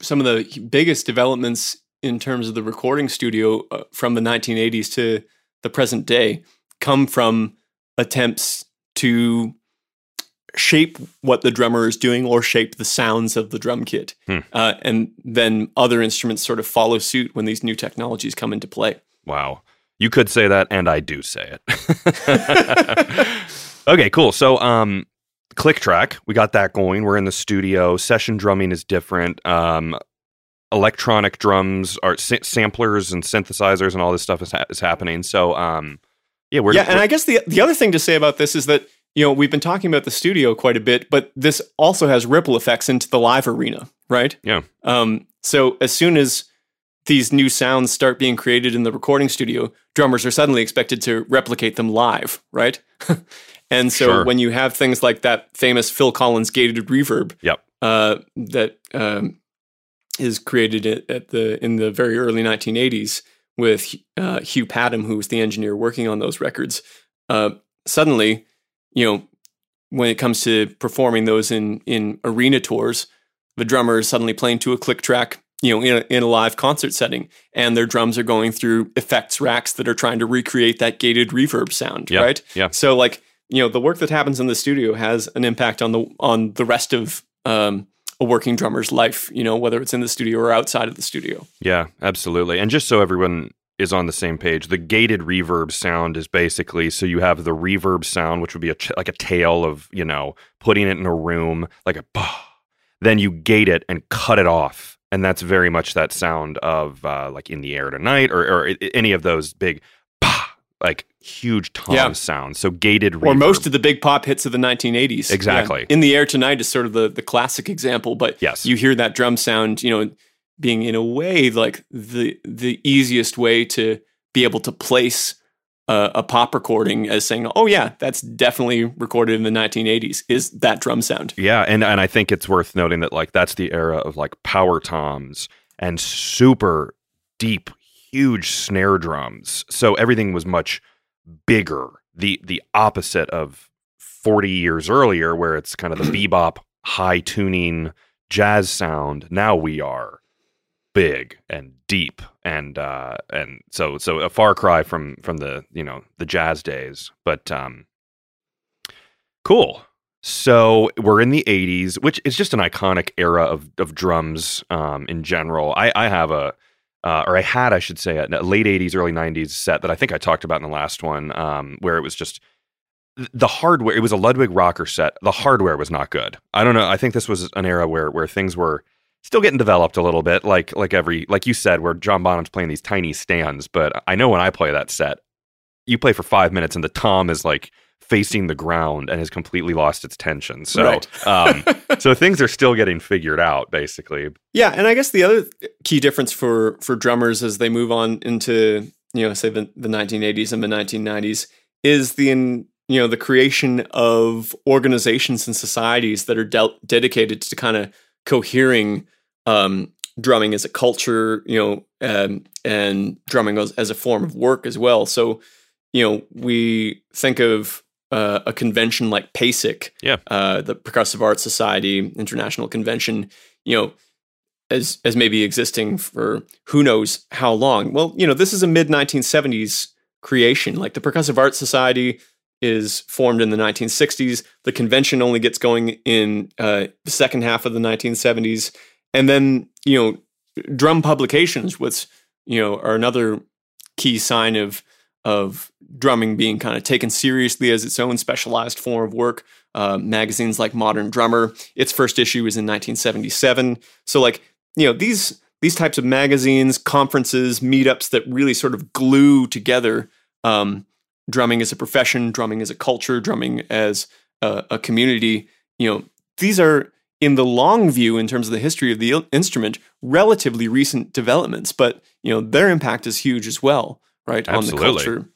some of the biggest developments in terms of the recording studio uh, from the 1980s to the present day come from attempts to shape what the drummer is doing or shape the sounds of the drum kit. Hmm. Uh, and then other instruments sort of follow suit when these new technologies come into play. Wow. You could say that, and I do say it. okay, cool. So, um, click track, we got that going. We're in the studio. Session drumming is different. Um, electronic drums are sa- samplers and synthesizers and all this stuff is, ha- is happening. So, um, yeah, we're yeah, and we're- I guess the the other thing to say about this is that you know we've been talking about the studio quite a bit, but this also has ripple effects into the live arena, right? Yeah. Um, so as soon as these new sounds start being created in the recording studio, drummers are suddenly expected to replicate them live, right? and so Sure. when you have things like that famous Phil Collins gated reverb, Yep. uh, that um, is created at the in the very early 1980s with uh, Hugh Padgham, who was the engineer working on those records. Uh, suddenly, you know, when it comes to performing those in in arena tours, the drummer is suddenly playing to a click track, you know, in a, in a live concert setting, and their drums are going through effects racks that are trying to recreate that gated reverb sound, Yeah, right? yeah. So, like, you know, the work that happens in the studio has an impact on the on the rest of um, a working drummer's life. You know, whether it's in the studio or outside of the studio. Yeah, absolutely. And just so everyone is on the same page, the gated reverb sound is basically so you have the reverb sound, which would be a ch- like a tail of you know putting it in a room like a bah. Then you gate it and cut it off, and that's very much that sound of uh, like in the air tonight or, or i- any of those big bah, like huge tom Yeah. sounds. So gated reverb. Or most of the big pop hits of the 1980s. Yeah. Exactly. In the Air Tonight is sort of the, the classic example, but Yes. you hear that drum sound, you know, being in a way like the the easiest way to be able to place a, pop recording as saying, oh, yeah, that's definitely recorded in the 1980s, is that drum sound. Yeah, and and I think it's worth noting that like that's the era of like power toms and super deep, huge snare drums. So everything was much bigger. The the opposite of 40 years earlier where it's kind of the bebop high tuning jazz sound. Now we are big and deep and uh and so so a far cry from from the, you know, the jazz days. But um Cool. So we're in the 80s, which is just an iconic era of, of drums um, in general. I, I have a, uh, or I had, I should say, a late 80s, early 90s set that I think I talked about in the last one, um, where it was just the hardware. It was a Ludwig rocker set. The hardware was not good. I don't know. I think this was an era where where things were still getting developed a little bit, like like every like you said, where John Bonham's playing these tiny stands. But I know when I play that set, you play for five minutes and the tom is like facing the ground and has completely lost its tension. So, Right. um, so things are still getting figured out, basically. Yeah, and I guess the other key difference for for drummers as they move on into you know say the, the 1980s and the 1990s is the in, you know the creation of organizations and societies that are del- dedicated to kind of cohering um, drumming as a culture, you know, um, and drumming as, as a form of work as well. So, you know, we think of uh, a convention like PASIC, Yeah. uh, the Percussive Arts Society International Convention, you know, as as maybe existing for who knows how long. Well, you know, this is a mid 1970s creation. Like the Percussive Arts Society is formed in the 1960s. The convention only gets going in uh, the second half of the 1970s, and then you know drum publications, which you know are another key sign of of drumming being kind of taken seriously as its own specialized form of work. Uh, magazines like Modern Drummer, its first issue was in 1977. So like you know these these types of magazines, conferences, meetups that really sort of glue together um, drumming as a profession, drumming as a culture, drumming as a, a community. You know, these are in the long view, in terms of the history of the instrument, relatively recent developments, but you know their impact is huge as well, right? Absolutely. On the culture.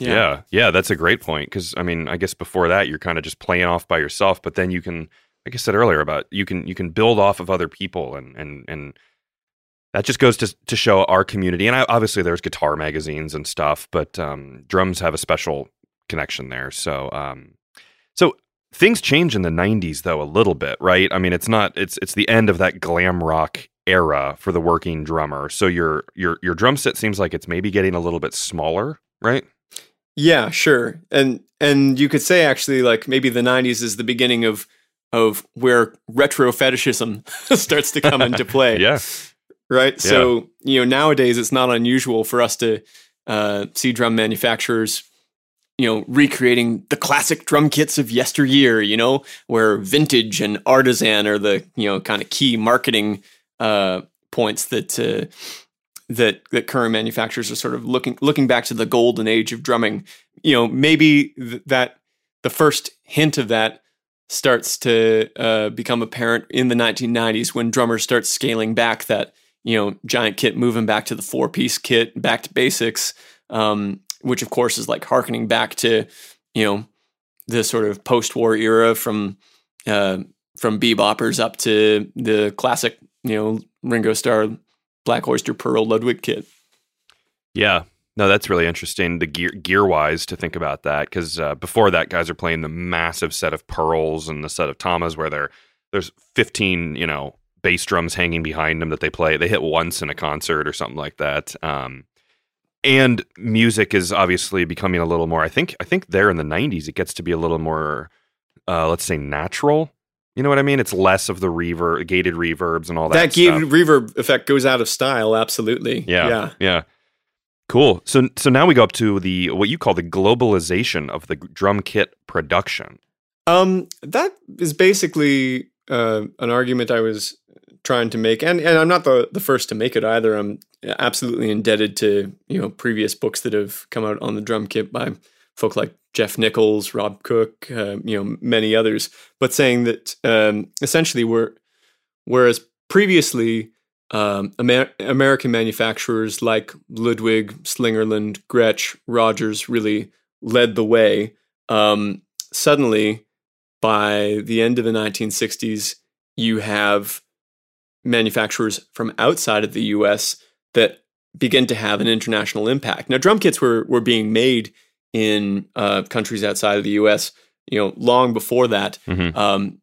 Yeah. yeah, yeah, that's a great point because I mean, I guess before that you're kind of just playing off by yourself, but then you can, like I said earlier, about you can you can build off of other people and and and that just goes to to show our community. And I, obviously, there's guitar magazines and stuff, but um, drums have a special connection there. So, um, so things change in the 90s though a little bit right? I mean it's not it's it's the end of that glam rock era for the working drummer. So your your your drum set seems like it's maybe getting a little bit smaller right? Yeah sure. And and you could say actually like maybe the 90s is the beginning of of where retro fetishism starts to come into play. Yeah. Right? Yeah. so you know nowadays it's not unusual for us to uh, see drum manufacturers you know, recreating the classic drum kits of yesteryear, you know, where vintage and artisan are the, you know, kind of key marketing uh, points that uh, that that current manufacturers are sort of looking looking back to the golden age of drumming. You know, maybe th- that the first hint of that starts to uh, become apparent in the 1990s when drummers start scaling back that you know giant kit, moving back to the four piece kit, back to basics. Um, which of course is like harkening back to you know the sort of post-war era from uh, from beboppers up to the classic you know Ringo Starr Black Oyster Pearl Ludwig kit. Yeah, no, that's really interesting. The gear gear wise to think about that because uh, before that, guys are playing the massive set of pearls and the set of tamas where they're there's 15 you know bass drums hanging behind them that they play. They hit once in a concert or something like that. Um, and music is obviously becoming a little more i think i think there in the 90s it gets to be a little more uh, let's say natural. You know what i mean? It's less of the reverb gated reverbs and all that that gated reverb effect goes out of style absolutely. Yeah yeah. yeah. Cool. So so now we go up to the what you call the globalization of the drum kit production. Um that is basically uh, an argument i was trying to make, and, and I'm not the, the first to make it either. I'm absolutely indebted to you know previous books that have come out on the drum kit by folk like Geoff Nicholls, Rob Cook, uh, you know many others. But saying that um, essentially we're whereas previously um, Amer- American manufacturers like Ludwig, Slingerland, Gretsch, Rogers really led the way. Um, suddenly, by the end of the 1960s, you have manufacturers from outside of the US that begin to have an international impact. Now, drum kits were, were being made in uh, countries outside of the US, you know, long before that. Mm-hmm. Um,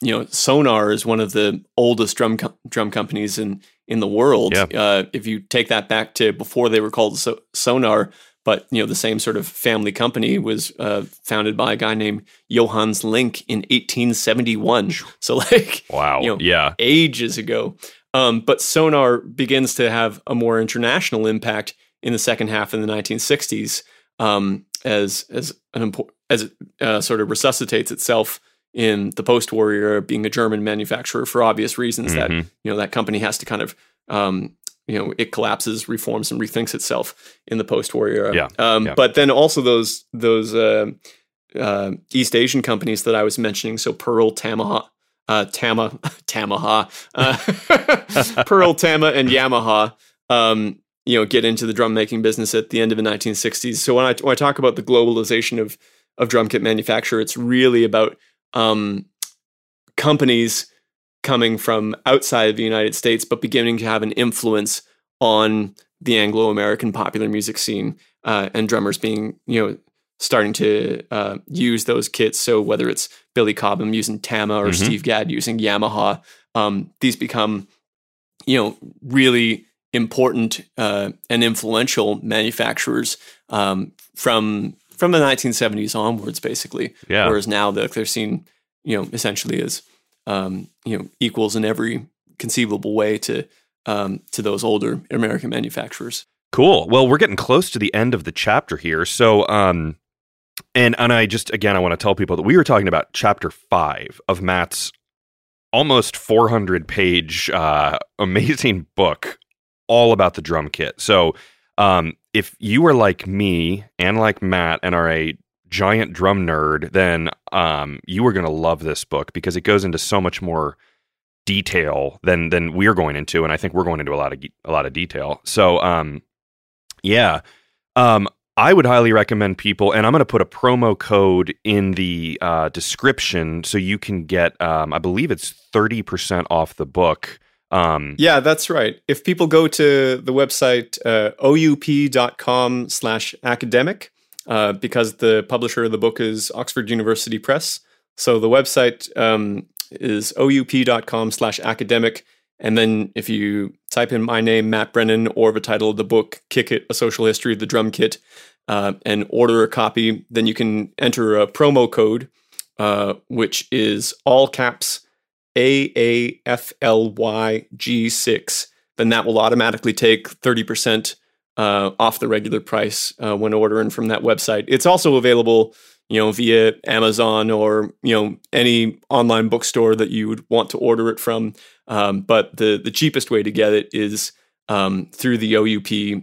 you know, Sonor is one of the oldest drum com- drum companies in in the world. Yeah. Uh, if you take that back to before they were called so- Sonor, but you know the same sort of family company was uh, founded by a guy named Johannes Link in 1871. So like wow, you know, yeah, ages ago. Um, but Sonor begins to have a more international impact in the second half of the 1960s um, as as an as it uh, sort of resuscitates itself in the post-war era, being a German manufacturer for obvious reasons mm-hmm. that you know that company has to kind of um, you know it collapses, reforms, and rethinks itself in the post-war era. Yeah. Um, yeah. But then also those those uh, uh, East Asian companies that I was mentioning, so Pearl, Tamaha, uh, Tama, Tamaha, uh, Pearl, Tama, and Yamaha. Um, you know, get into the drum making business at the end of the 1960s. So when I when I talk about the globalization of of drum kit manufacture, it's really about um, companies coming from outside of the United States, but beginning to have an influence on the Anglo American popular music scene, uh, and drummers being, you know, starting to uh, use those kits. So whether it's Billy Cobham using Tama or mm-hmm. Steve Gadd using Yamaha, um, these become, you know, really important uh, and influential manufacturers um, from from the 1970s onwards, basically. Yeah. Whereas now they're, they're seen, you know, essentially as um, you know equals in every conceivable way to um, to those older American manufacturers. Cool. Well, we're getting close to the end of the chapter here. So, um, and and I just again I want to tell people that we were talking about chapter five of Matt's almost 400 page uh, amazing book, all about the drum kit. So, um, if you are like me and like Matt and are a giant drum nerd, then um, you are going to love this book because it goes into so much more detail than than we're going into, and I think we're going into a lot of a lot of detail. So, um, yeah, um, I would highly recommend people, and I'm going to put a promo code in the uh, description so you can get, um, I believe it's thirty percent off the book. Um, Yeah, that's right. If people go to the website uh, oup.com slash academic, uh, because the publisher of the book is Oxford University Press. So the website um, is oup.com slash academic. And then if you type in my name, Matt Brennan, or the title of the book, Kick It, A Social History of the Drum Kit, uh, and order a copy, then you can enter a promo code, uh, which is all caps AAFLYG6. Then that will automatically take 30% uh, off the regular price uh, when ordering from that website. It's also available, you know, via Amazon or you know any online bookstore that you would want to order it from. Um, but the the cheapest way to get it is um, through the OUP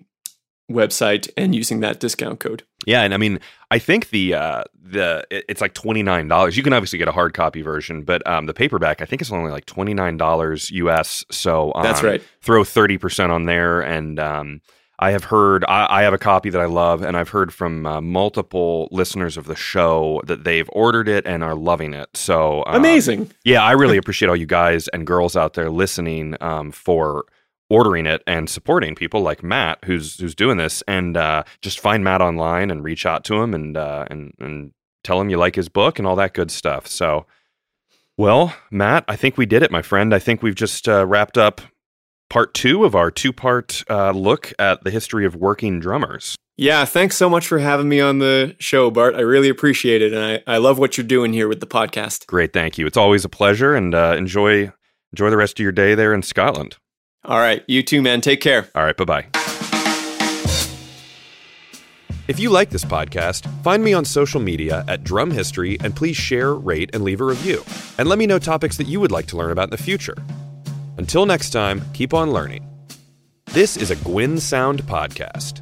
website and using that discount code. yeah, and I mean, I think the uh, the it's like twenty nine dollars. You can obviously get a hard copy version, but um, the paperback I think is only like twenty nine dollars US. So um, That's right. throw 30% on there and um, i have heard I, I have a copy that i love and i've heard from uh, multiple listeners of the show that they've ordered it and are loving it so um, Amazing. yeah i really appreciate all you guys and girls out there listening um, for ordering it and supporting people like matt who's who's doing this and uh, just find matt online and reach out to him and uh, and and tell him you like his book and all that good stuff so well, Matt, I think we did it, my friend. I think we've just uh, wrapped up part two of our two part uh, look at the history of working drummers. Yeah, thanks so much for having me on the show, Bart. I really appreciate it, and I, I love what you're doing here with the podcast. Great, thank you. It's always a pleasure, and uh, enjoy enjoy the rest of your day there in Scotland. All right, you too, man. Take care. All right, bye bye. If you like this podcast, find me on social media at Drum History and please share, rate, and leave a review. And let me know topics that you would like to learn about in the future. Until next time, keep on learning. This is a Gwyn Sound podcast.